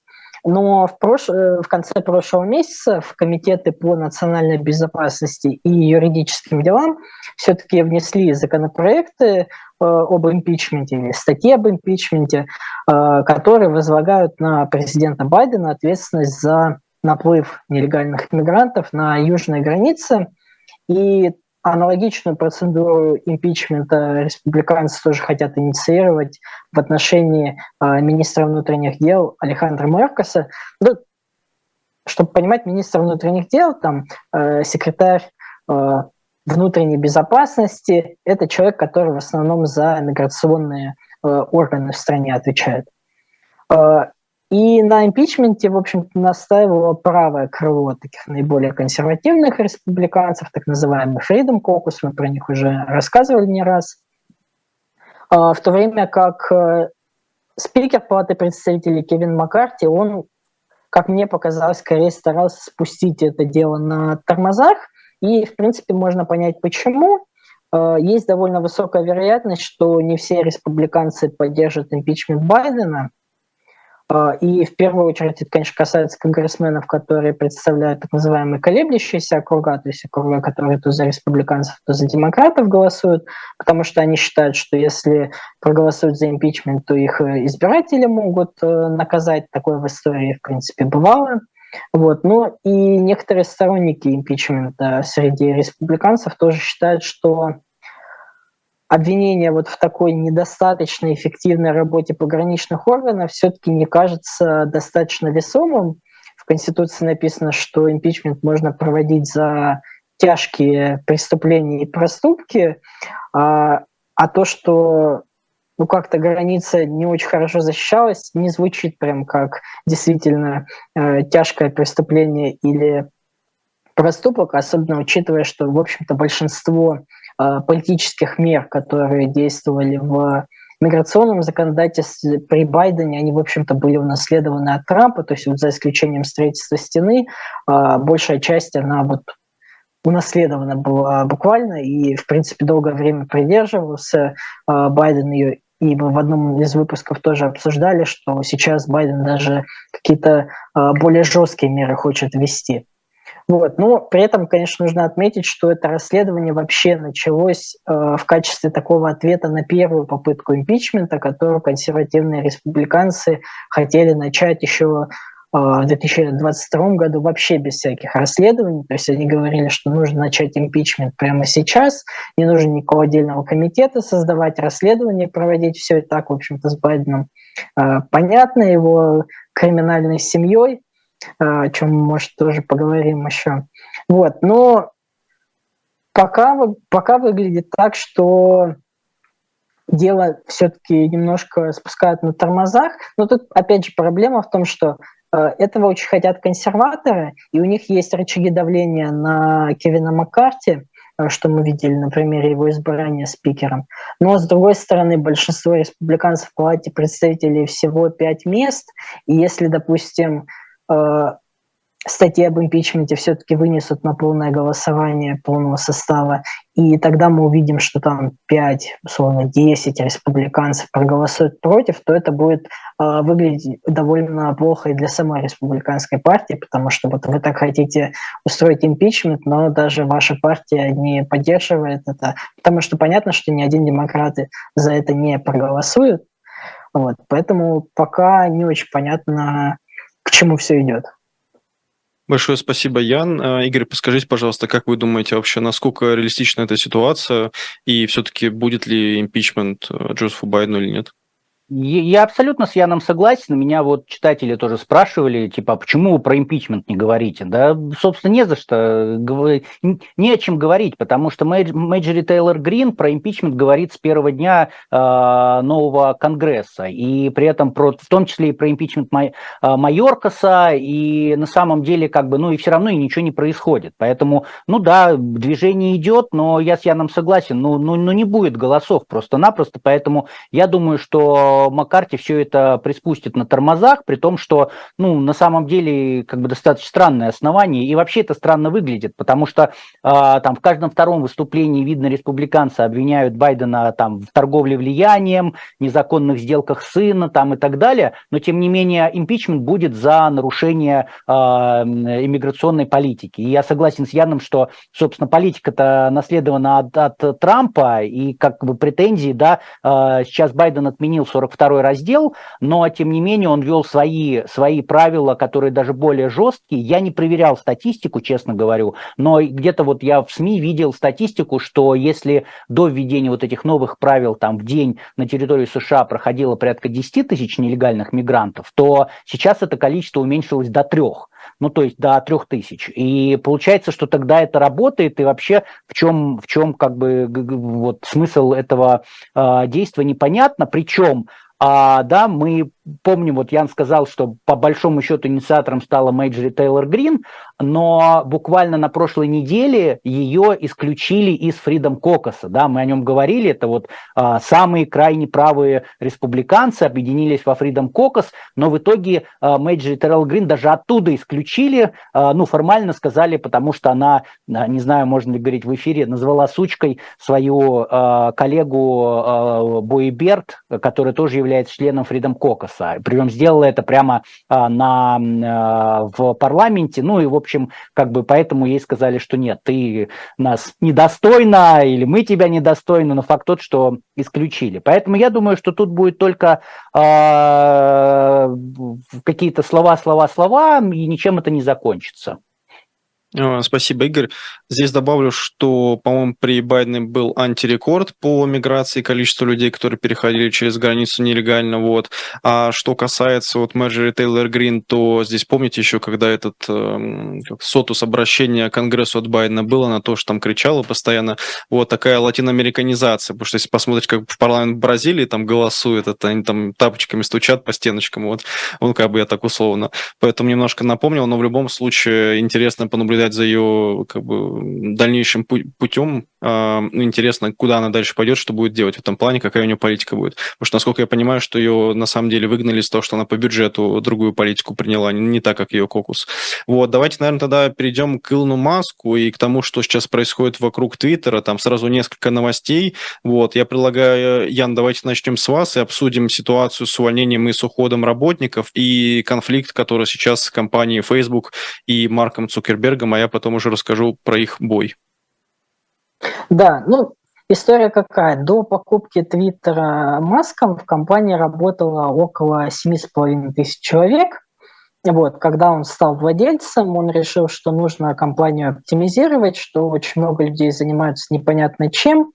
B: Но в, прош... Э, в конце прошлого месяца в комитеты по национальной безопасности и юридическим делам все-таки внесли законопроекты, об импичменте или статьи об импичменте, э, которые возлагают на президента Байдена ответственность за наплыв нелегальных иммигрантов на южной границе. И аналогичную процедуру импичмента республиканцы тоже хотят инициировать в отношении э, министра внутренних дел Алехандро Маркоса. Ну, чтобы понимать, министр внутренних дел, там секретарь внутренней безопасности. Это человек, который в основном за миграционные э, органы в стране отвечает. Э, и на импичменте, в общем-то, настаивало правое крыло таких наиболее консервативных республиканцев, так называемый Freedom Caucus, мы про них уже рассказывали не раз. Э, в то время как спикер Палаты представителей Кевин Маккарти, он, как мне показалось, скорее старался спустить это дело на тормозах, и, в принципе, можно понять, почему. Э, есть довольно высокая вероятность, что не все республиканцы поддержат импичмент Байдена. Э, и в первую очередь это, конечно, касается конгрессменов, которые представляют так называемые колеблющиеся округа, то есть округа, которые то за республиканцев, то за демократов голосуют, потому что они считают, что если проголосуют за импичмент, то их избиратели могут э, наказать. Такое в истории, в принципе, бывало. Вот. Но и некоторые сторонники импичмента среди республиканцев тоже считают, что обвинение вот в такой недостаточно эффективной работе пограничных органов все-таки не кажется достаточно весомым. В Конституции написано, что импичмент можно проводить за тяжкие преступления и проступки, а, а то, что ну как-то граница не очень хорошо защищалась, не звучит прям как действительно э, тяжкое преступление или проступок, особенно учитывая, что, в общем-то, большинство э, политических мер, которые действовали в миграционном законодательстве при Байдене они, в общем-то, были унаследованы от Трампа, то есть вот за исключением строительства стены, а, большая часть, она вот унаследована была буквально, и, в принципе, долгое время придерживался а, Байден ее, и мы в одном из выпусков тоже обсуждали, что сейчас Байден даже какие-то а, более жесткие меры хочет ввести. Вот. Но при этом, конечно, нужно отметить, что это расследование вообще началось э, в качестве такого ответа на первую попытку импичмента, которую консервативные республиканцы хотели начать еще в 2022 году вообще без всяких расследований. То есть они говорили, что нужно начать импичмент прямо сейчас, не нужно никакого отдельного комитета создавать, расследование проводить, все и так, в общем-то, с Байденом э, понятно, его криминальной семьей, а, о чем, может, тоже поговорим еще. Вот, но пока, пока выглядит так, что дело все-таки немножко спускают на тормозах. Но тут, опять же, проблема в том, что этого очень хотят консерваторы, и у них есть рычаги давления на Кевина Маккарти, э, что мы видели на примере его избрания спикером. Но, с другой стороны, большинство республиканцев в палате представителей всего пять мест, и если, допустим, Э, статьи об импичменте все-таки вынесут на полное голосование полного состава, и тогда мы увидим, что там 5, условно 10 республиканцев проголосуют против, то это будет э, выглядеть довольно плохо и для самой республиканской партии, потому что вот вы так хотите устроить импичмент, но даже ваша партия не поддерживает это, потому что понятно, что ни один демократ за это не проголосует. Вот, поэтому пока не очень понятно, к чему все идет.
A: Большое спасибо, Ян. А, Игорь, подскажите, пожалуйста, как вы думаете вообще, насколько реалистична эта ситуация, и все-таки будет ли импичмент э, Джозефу Байдену или нет?
C: Я абсолютно с Яном согласен. Меня вот читатели тоже спрашивали, типа, а почему вы про импичмент не говорите? Да, собственно, не за что, не о чем говорить, потому что Мэджори Тейлор Грин про импичмент говорит с первого дня э, нового Конгресса, и при этом про, в том числе и про импичмент э, Майоркаса, и на самом деле, как бы, ну и все равно и ничего не происходит. Поэтому, ну да, движение идет, но я с Яном согласен, ну, ну, ну не будет голосов просто-напросто, поэтому я думаю, что Маккарти все это приспустит на тормозах, при том, что, ну, на самом деле, как бы достаточно странное основание, и вообще это странно выглядит, потому что э, там в каждом втором выступлении, видно, республиканцы обвиняют Байдена там в торговле влиянием, незаконных сделках сына там и так далее, но тем не менее импичмент будет за нарушение э, иммиграционной политики. И я согласен с Яном, что, собственно, политика-то наследована от, от Трампа, и как бы претензии, да, э, сейчас Байден отменил 40 42 раздел, но тем не менее он вел свои, свои правила, которые даже более жесткие. Я не проверял статистику, честно говорю, но где-то вот я в СМИ видел статистику, что если до введения вот этих новых правил там в день на территории США проходило порядка 10 тысяч нелегальных мигрантов, то сейчас это количество уменьшилось до трех ну то есть до трех тысяч. И получается, что тогда это работает, и вообще в чем, в чем как бы вот смысл этого э, действия непонятно. Причем а, да, мы помним, вот Ян сказал, что по большому счету инициатором стала Мэйджори Тейлор Грин, но буквально на прошлой неделе ее исключили из Freedom Caucus, да, мы о нем говорили, это вот а, самые крайне правые республиканцы объединились во Freedom Caucus, но в итоге а, Марджори Тейлор Грин даже оттуда исключили, а, ну, формально сказали, потому что она, а, не знаю, можно ли говорить в эфире, назвала сучкой свою а, коллегу а, Боберт, которая тоже является членом Freedom Caucus, Кокуса. Причем сделала это прямо а, на, а, в парламенте. Ну и, в общем, как бы поэтому ей сказали, что нет, ты нас недостойна или мы тебя недостойны, но факт тот, что исключили. Поэтому я думаю, что тут будет только э, какие-то слова, слова, слова, и ничем это не закончится.
A: А, спасибо, Игорь. Здесь добавлю, что, по-моему, при Байдене был антирекорд по миграции количества людей, которые переходили через границу нелегально. Вот. А что касается вот Мэджери Тейлор Грин, то здесь помните еще, когда этот э, сотус обращения к Конгрессу от Байдена было, на то, что там кричала постоянно, вот такая латиноамериканизация, потому что если посмотреть, как в парламент Бразилии там голосуют, это они там тапочками стучат по стеночкам, вот, ну, как бы я так условно. Поэтому немножко напомнил, но в любом случае интересно понаблюдать наблюдать за ее как бы, дальнейшим путем. А, ну, интересно, куда она дальше пойдет, что будет делать в этом плане, какая у нее политика будет. Потому что, насколько я понимаю, что ее на самом деле выгнали из того, что она по бюджету другую политику приняла, не так, как ее кокус. Вот, давайте, наверное, тогда перейдем к Илону Маску и к тому, что сейчас происходит вокруг Твиттера. Там сразу несколько новостей. Вот, я предлагаю, Ян, давайте начнем с вас и обсудим ситуацию с увольнением и с уходом работников и конфликт, который сейчас с компанией Facebook и Марком Цукербергом, а я потом уже расскажу про их бой.
B: Да, ну, история какая? До покупки Твиттера Маском в компании работало около 7,5 тысяч человек. Вот, когда он стал владельцем, он решил, что нужно компанию оптимизировать, что очень много людей занимаются непонятно чем.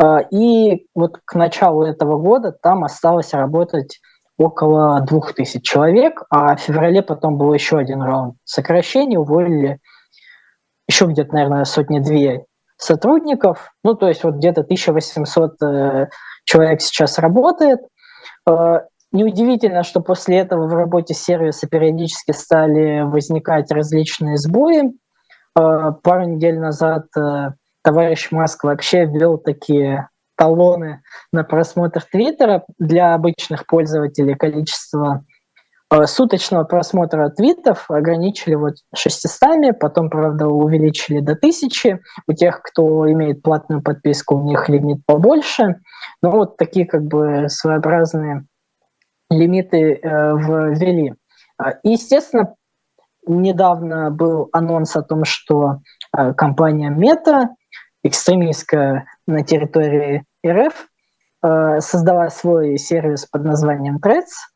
B: А, и вот к началу этого года там осталось работать около двух тысяч человек, а в феврале потом был еще один раунд сокращений, уволили еще где-то, наверное, сотни-две сотрудников, ну, то есть вот где-то 1800 э, человек сейчас работает. Э, неудивительно, что после этого в работе сервиса периодически стали возникать различные сбои. Э, пару недель назад товарищ Маск вообще ввел такие талоны на просмотр Твиттера для обычных пользователей количество суточного просмотра твитов ограничили вот 600, потом, правда, увеличили до 1000. У тех, кто имеет платную подписку, у них лимит побольше. Но вот такие как бы своеобразные лимиты э, ввели. И, естественно, недавно был анонс о том, что э, компания Meta, экстремистская на территории РФ, э, создала свой сервис под названием Threads – Э,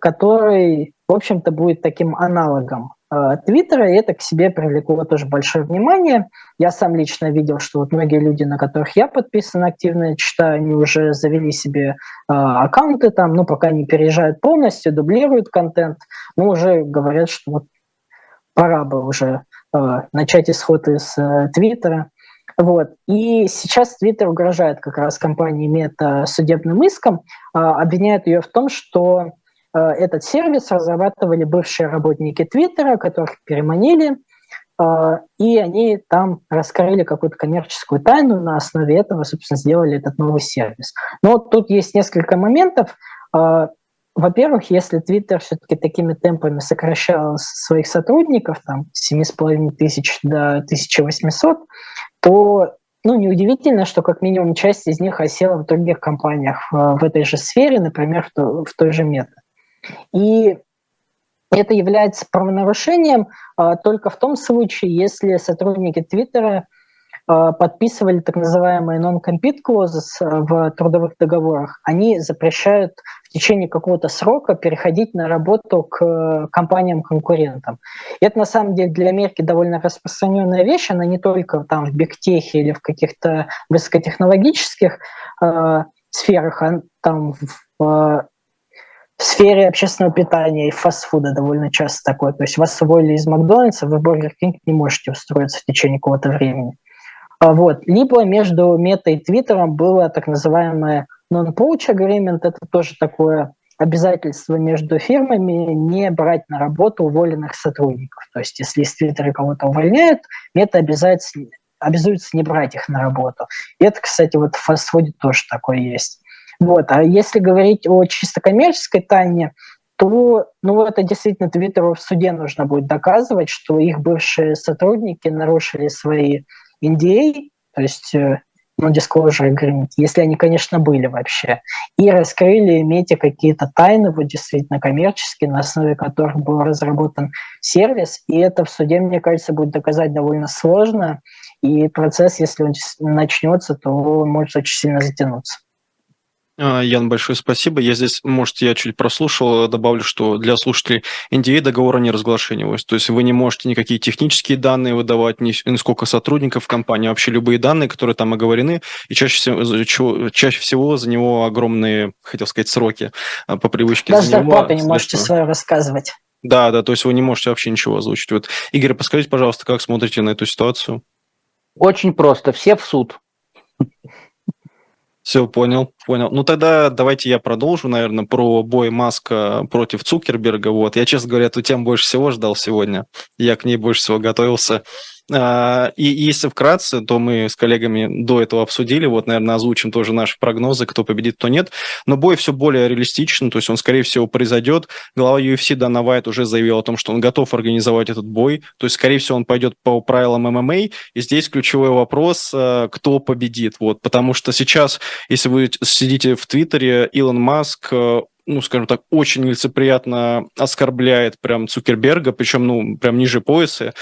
B: который, в общем-то, будет таким аналогом э, Твиттера, и это к себе привлекло тоже большое внимание. Я сам лично видел, что вот многие люди, на которых я подписан активно читаю, они уже завели себе э, аккаунты там, ну, пока не переезжают полностью, дублируют контент, но уже говорят, что вот пора бы уже э, начать исход из э, Твиттера. Вот. И сейчас Твиттер угрожает как раз компании Мета судебным иском, э, обвиняет ее в том, что Э, этот сервис разрабатывали бывшие работники Твиттера, которых переманили, э, и они там раскрыли какую-то коммерческую тайну, на основе этого, собственно, сделали этот новый сервис. Но тут есть несколько моментов. Э, во-первых, если Твиттер все-таки такими темпами сокращал своих сотрудников, там, с 7,5 тысяч до 1800, то ну, неудивительно, что как минимум часть из них осела в других компаниях в, этой же сфере, например, в той же мета. И это является правонарушением а, только в том случае, если сотрудники Твиттера а, подписывали так называемые non-compete clauses а, в трудовых договорах, они запрещают в течение какого-то срока переходить на работу к компаниям-конкурентам. И это на самом деле для Америки довольно распространенная вещь, она не только там в бигтехе или в каких-то высокотехнологических э, сферах, а там в в сфере общественного питания и фастфуда довольно часто такое. То есть вас уволили из Макдональдса, вы в Бургер Кинг не можете устроиться в течение какого-то времени. А вот. Либо между Мета и Твиттером было так называемое non-poach agreement, это тоже такое обязательство между фирмами не брать на работу уволенных сотрудников. То есть если из Твиттера кого-то увольняют, Мета обязуется, обязуется не брать их на работу. И это, кстати, вот в фастфуде тоже такое есть. Вот. А если говорить о чисто коммерческой тайне, то ну, это действительно Твиттеру в суде нужно будет доказывать, что их бывшие сотрудники нарушили свои NDA, то есть э, ну, disclosure agreement, если они, конечно, были вообще, и раскрыли, имейте какие-то тайны, вот действительно коммерческие, на основе которых был разработан сервис, и это в суде, мне кажется, будет доказать довольно сложно, и процесс, если он начнется, то он может очень сильно затянуться.
A: А, Ян, большое спасибо. Я здесь, может, я чуть прослушал, добавлю, что для слушателей NDA договора не разглашения. То есть вы не можете никакие технические данные выдавать, ни, ни сколько сотрудников в компании, вообще любые данные, которые там оговорены, и чаще всего, чаще всего за него огромные, хотел сказать, сроки а, по привычке.
B: Даже зарплату не можете свое рассказывать.
A: Да, да, то есть вы не можете вообще ничего озвучить. Вот. Игорь, подскажите, пожалуйста, как смотрите на эту ситуацию?
C: Очень просто. Все в суд.
A: Все, понял, понял. Ну тогда давайте я продолжу, наверное, про бой Маска против Цукерберга. Вот, я, честно говоря, эту тему больше всего ждал сегодня. Я к ней больше всего готовился. А, и если вкратце, то мы с коллегами до этого обсудили, вот, наверное, озвучим тоже наши прогнозы, кто победит, кто нет. Но бой все более реалистичен, то есть он, скорее всего, произойдет. Глава UFC Дана Вайт уже заявил о том, что он готов организовать этот бой. То есть, скорее всего, он пойдет по правилам ММА. И здесь ключевой вопрос, а, кто победит. Вот, потому что сейчас, если вы сидите в Твиттере, Илон Маск а, ну, скажем так, очень лицеприятно оскорбляет прям Цукерберга, причем, ну, прям ниже пояса.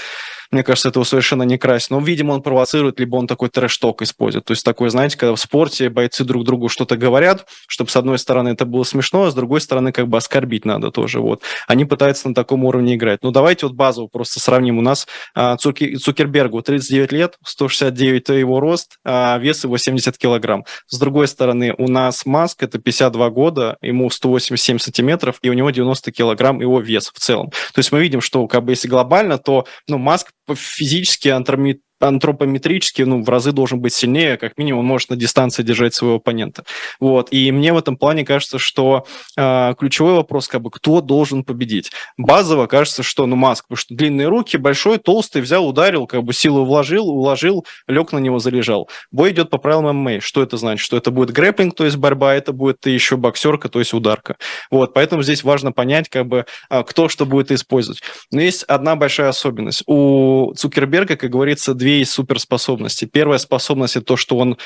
A: Мне кажется, этого совершенно не красит. Но, видимо, он провоцирует, либо он такой трэш-ток использует. То есть такой, знаете, когда в спорте бойцы друг другу что-то говорят, чтобы с одной стороны это было смешно, а с другой стороны как бы оскорбить надо тоже. Вот. Они пытаются на таком уровне играть. Ну, давайте вот базово просто сравним. У нас а, Цукербергу 39 лет, 169 то его рост, а вес его 70 килограмм. С другой стороны, у нас Маск, это 52 года, ему 187 сантиметров, и у него 90 килограмм его вес в целом. То есть мы видим, что как бы если глобально, то ну, Маск физически антромит антропометрически ну, в разы должен быть сильнее, как минимум он может на дистанции держать своего оппонента. Вот. И мне в этом плане кажется, что э, ключевой вопрос, как бы, кто должен победить. Базово кажется, что, ну, Маск, потому что длинные руки, большой, толстый, взял, ударил, как бы силу вложил, уложил, лег на него, залежал. Бой идет по правилам ММА. Что это значит? Что это будет грэпплинг, то есть борьба, это будет еще боксерка, то есть ударка. Вот. Поэтому здесь важно понять, как бы, а, кто что будет использовать. Но есть одна большая особенность. У Цукерберга, как говорится, две суперспособности. Первая способность – это то, что он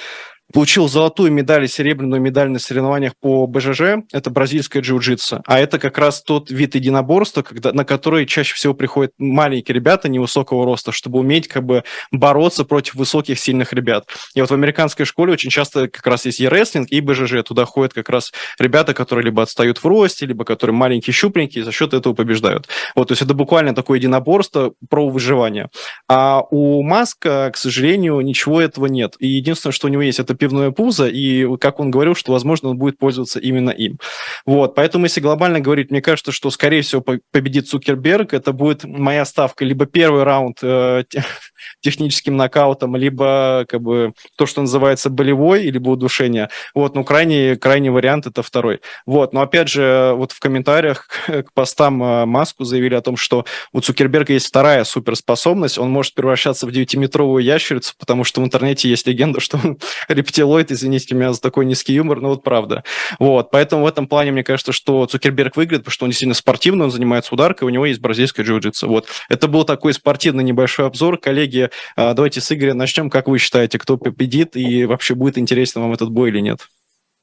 A: получил золотую медаль и серебряную медаль на соревнованиях по БЖЖ, это бразильская джиу-джитсу. А это как раз тот вид единоборства, когда, на который чаще всего приходят маленькие ребята невысокого роста, чтобы уметь как бы бороться против высоких, сильных ребят. И вот в американской школе очень часто как раз есть и рестлинг, и БЖЖ. Туда ходят как раз ребята, которые либо отстают в росте, либо которые маленькие, щупленькие, и за счет этого побеждают. Вот, то есть это буквально такое единоборство про выживание. А у Маска, к сожалению, ничего этого нет. И единственное, что у него есть, это пивное пузо, и как он говорил, что, возможно, он будет пользоваться именно им. Вот, поэтому, если глобально говорить, мне кажется, что, скорее всего, победит Цукерберг, это будет моя ставка, либо первый раунд э, техническим нокаутом, либо как бы то, что называется болевой, либо удушение. Вот, ну, крайний, крайний вариант это второй. Вот, но опять же, вот в комментариях к постам э, Маску заявили о том, что у Цукерберга есть вторая суперспособность, он может превращаться в 9-метровую ящерицу, потому что в интернете есть легенда, что он рептилоид, извините меня за такой низкий юмор, но вот правда. Вот, поэтому в этом плане мне кажется, что Цукерберг выиграет, потому что он действительно спортивный, он занимается ударкой, у него есть бразильская джиу-джитсу. Вот, это был такой спортивный небольшой обзор. Коллеги, а, давайте с Игоря начнем. Как вы считаете, кто победит и вообще будет интересен вам этот бой или нет?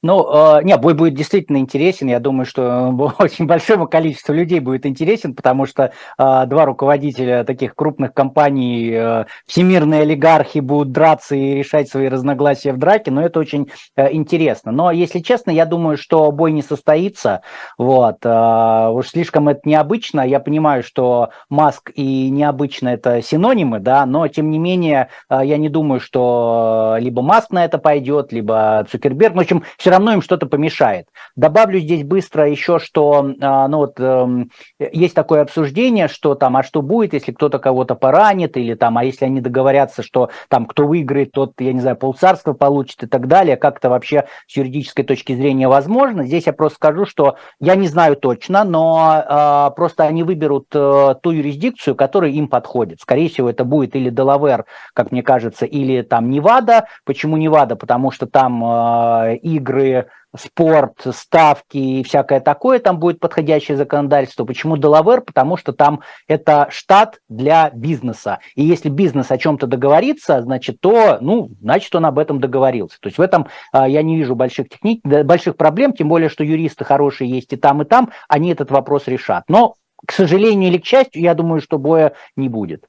C: Ну, э, не, бой будет действительно интересен. Я думаю, что очень большому количеству людей будет интересен, потому что э, два руководителя таких крупных компаний, э, всемирные олигархи будут драться и решать свои разногласия в драке, но это очень э, интересно. Но, если честно, я думаю, что бой не состоится. Вот. Э, уж слишком это необычно. Я понимаю, что Маск и необычно это синонимы, да, но, тем не менее, э, я не думаю, что либо Маск на это пойдет, либо Цукерберг. В общем, все равно им что-то помешает. Добавлю здесь быстро еще, что а, ну вот, эм, есть такое обсуждение, что там, а что будет, если кто-то кого-то поранит, или там, а если они договорятся, что там кто выиграет, тот, я не знаю, полцарства получит и так далее, как это вообще с юридической точки зрения возможно. Здесь я просто скажу, что я не знаю точно, но э, просто они выберут э, ту юрисдикцию, которая им подходит. Скорее всего, это будет или Делавер, как мне кажется, или там Невада. Почему Невада? Потому что там э, игры игры, спорт, ставки и всякое такое, там будет подходящее законодательство. Почему Делавер? Потому что там это штат для бизнеса. И если бизнес о чем-то договорится, значит, то, ну, значит, он об этом договорился. То есть в этом а, я не вижу больших, техник, больших проблем, тем более, что юристы хорошие есть и там, и там, они этот вопрос решат. Но, к сожалению или к счастью, я думаю, что боя не будет.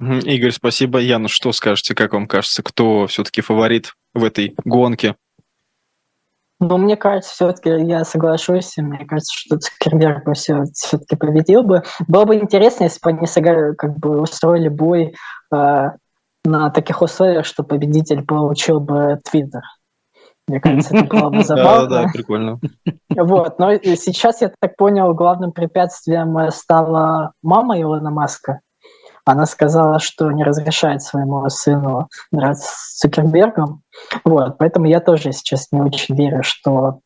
A: Игорь, спасибо. Яна, что скажете, как вам кажется, кто все-таки фаворит в этой гонке?
B: Но мне кажется, все-таки я соглашусь, мне кажется, что Цукерберг бы все-таки победил бы. Было бы интересно, если бы они сыграли, как бы устроили бой э, на таких условиях, что победитель получил бы Твиттер. Мне кажется, это было бы забавно. Да, да,
A: прикольно.
B: Вот, но сейчас, я так понял, главным препятствием стала мама Илона Маска. Она сказала, что не разрешает своему сыну драться с Цукербергом. Вот, поэтому я тоже сейчас не очень верю, что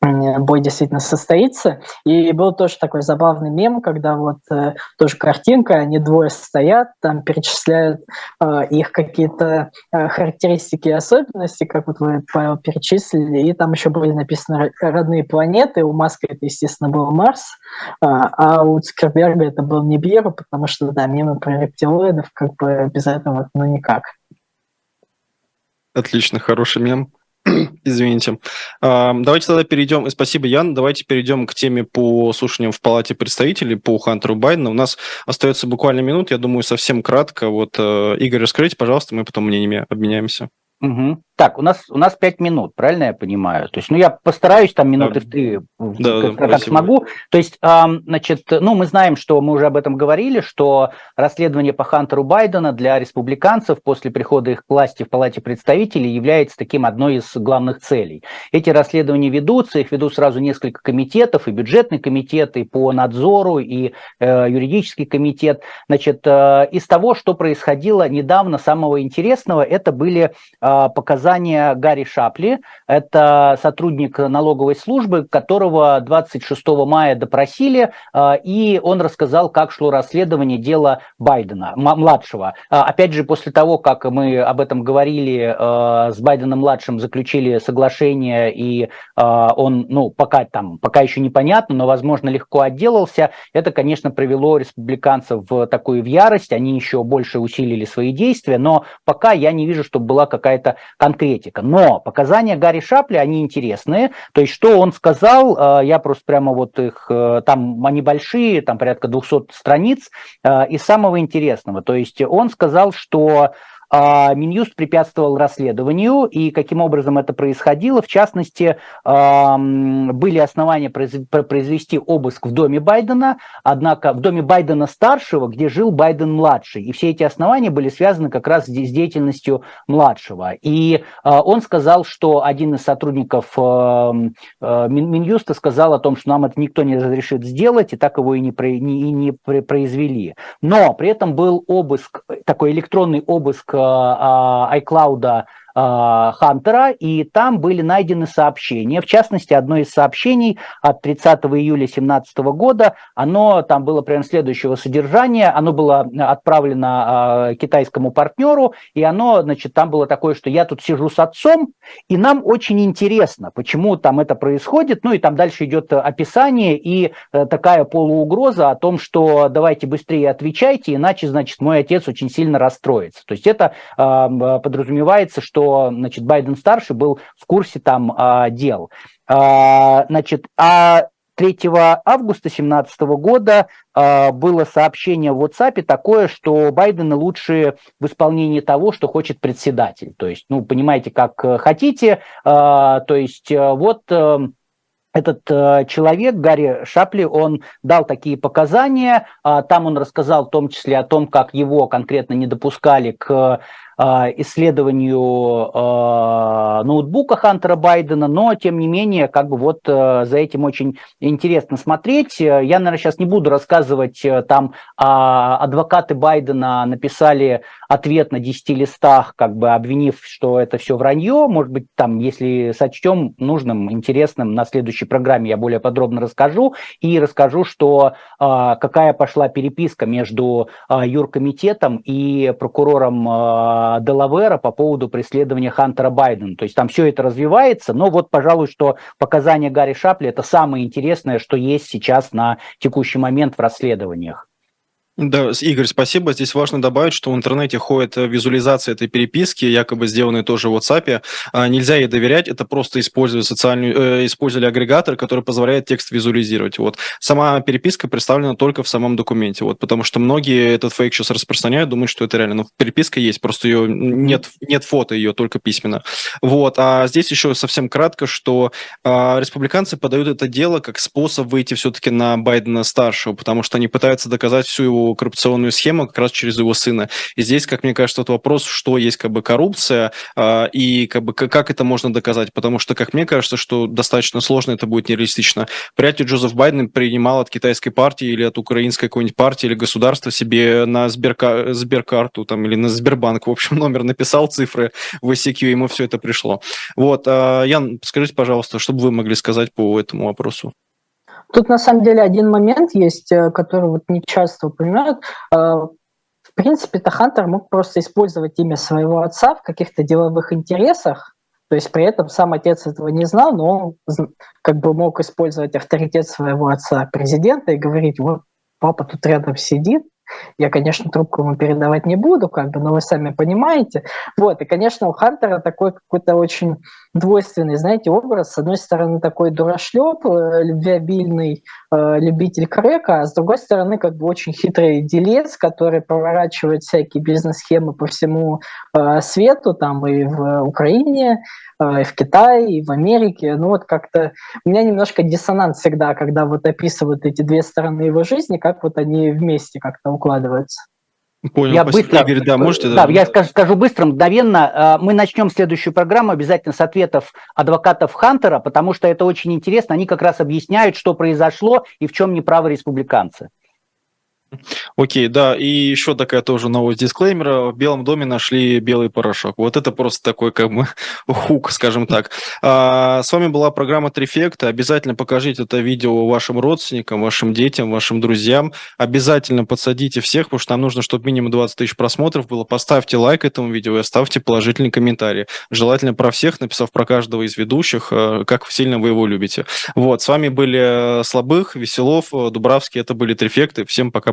B: бой действительно состоится. И был тоже такой забавный мем, когда вот э, тоже картинка, они двое стоят, там перечисляют э, их какие-то э, характеристики и особенности, как вот вы, Павел, перечислили, и там еще были написаны родные планеты, у Маска это, естественно, был Марс, э, а у Цукерберга это был Нибиру, потому что, да, мемы про рептилоидов, как бы без этого, ну, никак.
A: Отлично, хороший мем. Извините. Давайте тогда перейдем, спасибо, Ян, давайте перейдем к теме по слушаниям в Палате представителей по Хантеру Байдену. У нас остается буквально минут, я думаю, совсем кратко. Вот, э, Игорь, расскажите, пожалуйста, мы потом мнениями обменяемся.
C: Угу. Так, у нас, у нас 5 минут, правильно я понимаю? То есть, ну, я постараюсь там минуты три, да, как, да, как смогу. То есть, э, значит, ну, мы знаем, что мы уже об этом говорили, что расследование по Хантеру Байдена для республиканцев после прихода их к власти в Палате представителей является таким одной из главных целей. Эти расследования ведутся, их ведут сразу несколько комитетов, и бюджетный комитет, и по надзору, и э, юридический комитет. Значит, э, из того, что происходило недавно, самого интересного, это были э, показания показания Гарри Шапли. Это сотрудник налоговой службы, которого 26 мая допросили, а, и он рассказал, как шло расследование дела Байдена, младшего. А, опять же, после того, как мы об этом говорили, а, с Байденом-младшим заключили соглашение, и он, ну, пока там, пока еще непонятно, но, возможно, легко отделался, это, конечно, привело республиканцев в такую в ярость, они еще больше усилили свои действия, но пока я не вижу, чтобы была какая-то конкретика. Но показания Гарри Шапли, они интересные. То есть, что он сказал, э, я просто прямо вот их, э, там они большие, там порядка 200 страниц, э, из самого интересного. То есть, он сказал, что Минюст препятствовал расследованию, и каким образом это происходило. В частности, были основания произвести обыск в доме Байдена, однако в доме Байдена-старшего, где жил Байден-младший. И все эти основания были связаны как раз с деятельностью младшего. И а, он сказал, что один из сотрудников а, Минюста сказал о том, что нам это никто не разрешит сделать, и так его и не, и не произвели. Но при этом был обыск, такой электронный обыск iCloud а, Хантера, и там были найдены сообщения. В частности, одно из сообщений от 30 июля 2017 года, оно там было прям следующего содержания, оно было отправлено а, китайскому партнеру, и оно, значит, там было такое, что я тут сижу с отцом, и нам очень интересно, почему там это происходит, ну и там дальше идет описание и э, такая полуугроза о том, что давайте быстрее отвечайте, иначе, значит, мой отец очень сильно расстроится. То есть это э, подразумевается, что значит, Байден-старший был в курсе там а, дел. А, значит, а 3 августа 2017 года э, было сообщение в WhatsApp такое, что Байдена лучше в исполнении того, что хочет председатель. То есть, ну, понимаете, как хотите. Э, то есть, э, вот... Э, этот э, человек, Гарри Шапли, он дал такие показания. Э, там он рассказал в том числе о том, как его конкретно не допускали к а, исследованию а, ноутбука Хантера Байдена, но тем не менее, как бы вот э, за этим очень интересно смотреть. Я, наверное, сейчас не буду рассказывать, э, там а, адвокаты Байдена написали ответ на 10 листах, как бы обвинив, что это все вранье. Может быть, там, если сочтем нужным, интересным, на следующей программе я более подробно расскажу. И расскажу, что какая пошла переписка между юркомитетом и прокурором Делавера по поводу преследования Хантера Байдена. То есть там все это развивается, но вот, пожалуй, что показания Гарри Шапли – это самое интересное, что есть сейчас на текущий момент в расследованиях.
A: Да, Игорь, спасибо. Здесь важно добавить, что в интернете ходит э, визуализация этой переписки, якобы сделанной тоже в WhatsApp. А, нельзя ей доверять, это просто использовали социальную, э, использовали агрегатор, который позволяет текст визуализировать. Вот. Сама переписка представлена только в самом документе, вот, потому что многие этот фейк сейчас распространяют, думают, что это реально. Но переписка есть, просто ее нет, нет фото ее, только письменно. Вот. А здесь еще совсем кратко, что а, республиканцы подают это дело как способ выйти все-таки на Байдена старшего, потому что они пытаются доказать всю его коррупционную схему как раз через его сына. И здесь, как мне кажется, тот вопрос, что есть как бы коррупция э, и как бы как это можно доказать, потому что, как мне кажется, что достаточно сложно, это будет нереалистично. Вряд ли Джозеф Байден принимал от китайской партии или от украинской какой-нибудь партии или государства себе на Сберка... Сберкарту там, или на Сбербанк, в общем, номер написал, цифры в ICQ, ему все это пришло. Вот, э, Ян, скажите, пожалуйста, что бы вы могли сказать по этому вопросу?
B: Тут на самом деле один момент есть, э, который вот не часто упоминают. Э, в принципе-то Хантер мог просто использовать имя своего отца в каких-то деловых интересах, то есть при этом сам отец этого не знал, но он как бы мог использовать авторитет своего отца президента и говорить, вот папа тут рядом сидит, я, конечно, трубку ему передавать не буду, как бы, но вы сами понимаете. Вот, и, конечно, у Хантера такой какой-то очень двойственный, знаете, образ. С одной стороны, такой дурашлеп, э, любвеобильный э, любитель крека, а с другой стороны, как бы очень хитрый делец, который проворачивает всякие бизнес-схемы по всему э, свету, там и в Украине, э, и в Китае, и в Америке. Ну вот как-то у меня немножко диссонанс всегда, когда вот описывают эти две стороны его жизни, как вот они вместе как-то укладываются.
C: Понял, я быстро, Игорь, да, можете, да, да, я скажу, скажу быстро, мгновенно. Э, мы начнем следующую программу обязательно с ответов адвокатов Хантера, потому что это очень интересно. Они как раз объясняют, что произошло и в чем неправы республиканцы.
A: Окей, да, и еще такая тоже новость дисклеймера. В Белом доме нашли белый порошок. Вот это просто такой как бы хук, скажем так. А, с вами была программа Трифекта. Обязательно покажите это видео вашим родственникам, вашим детям, вашим друзьям. Обязательно подсадите всех, потому что нам нужно, чтобы минимум 20 тысяч просмотров было. Поставьте лайк этому видео и оставьте положительный комментарий. Желательно про всех, написав про каждого из ведущих, э, как сильно вы его любите. Вот, с вами были Слабых, Веселов, Дубравский. Это были Трифекты. Всем пока.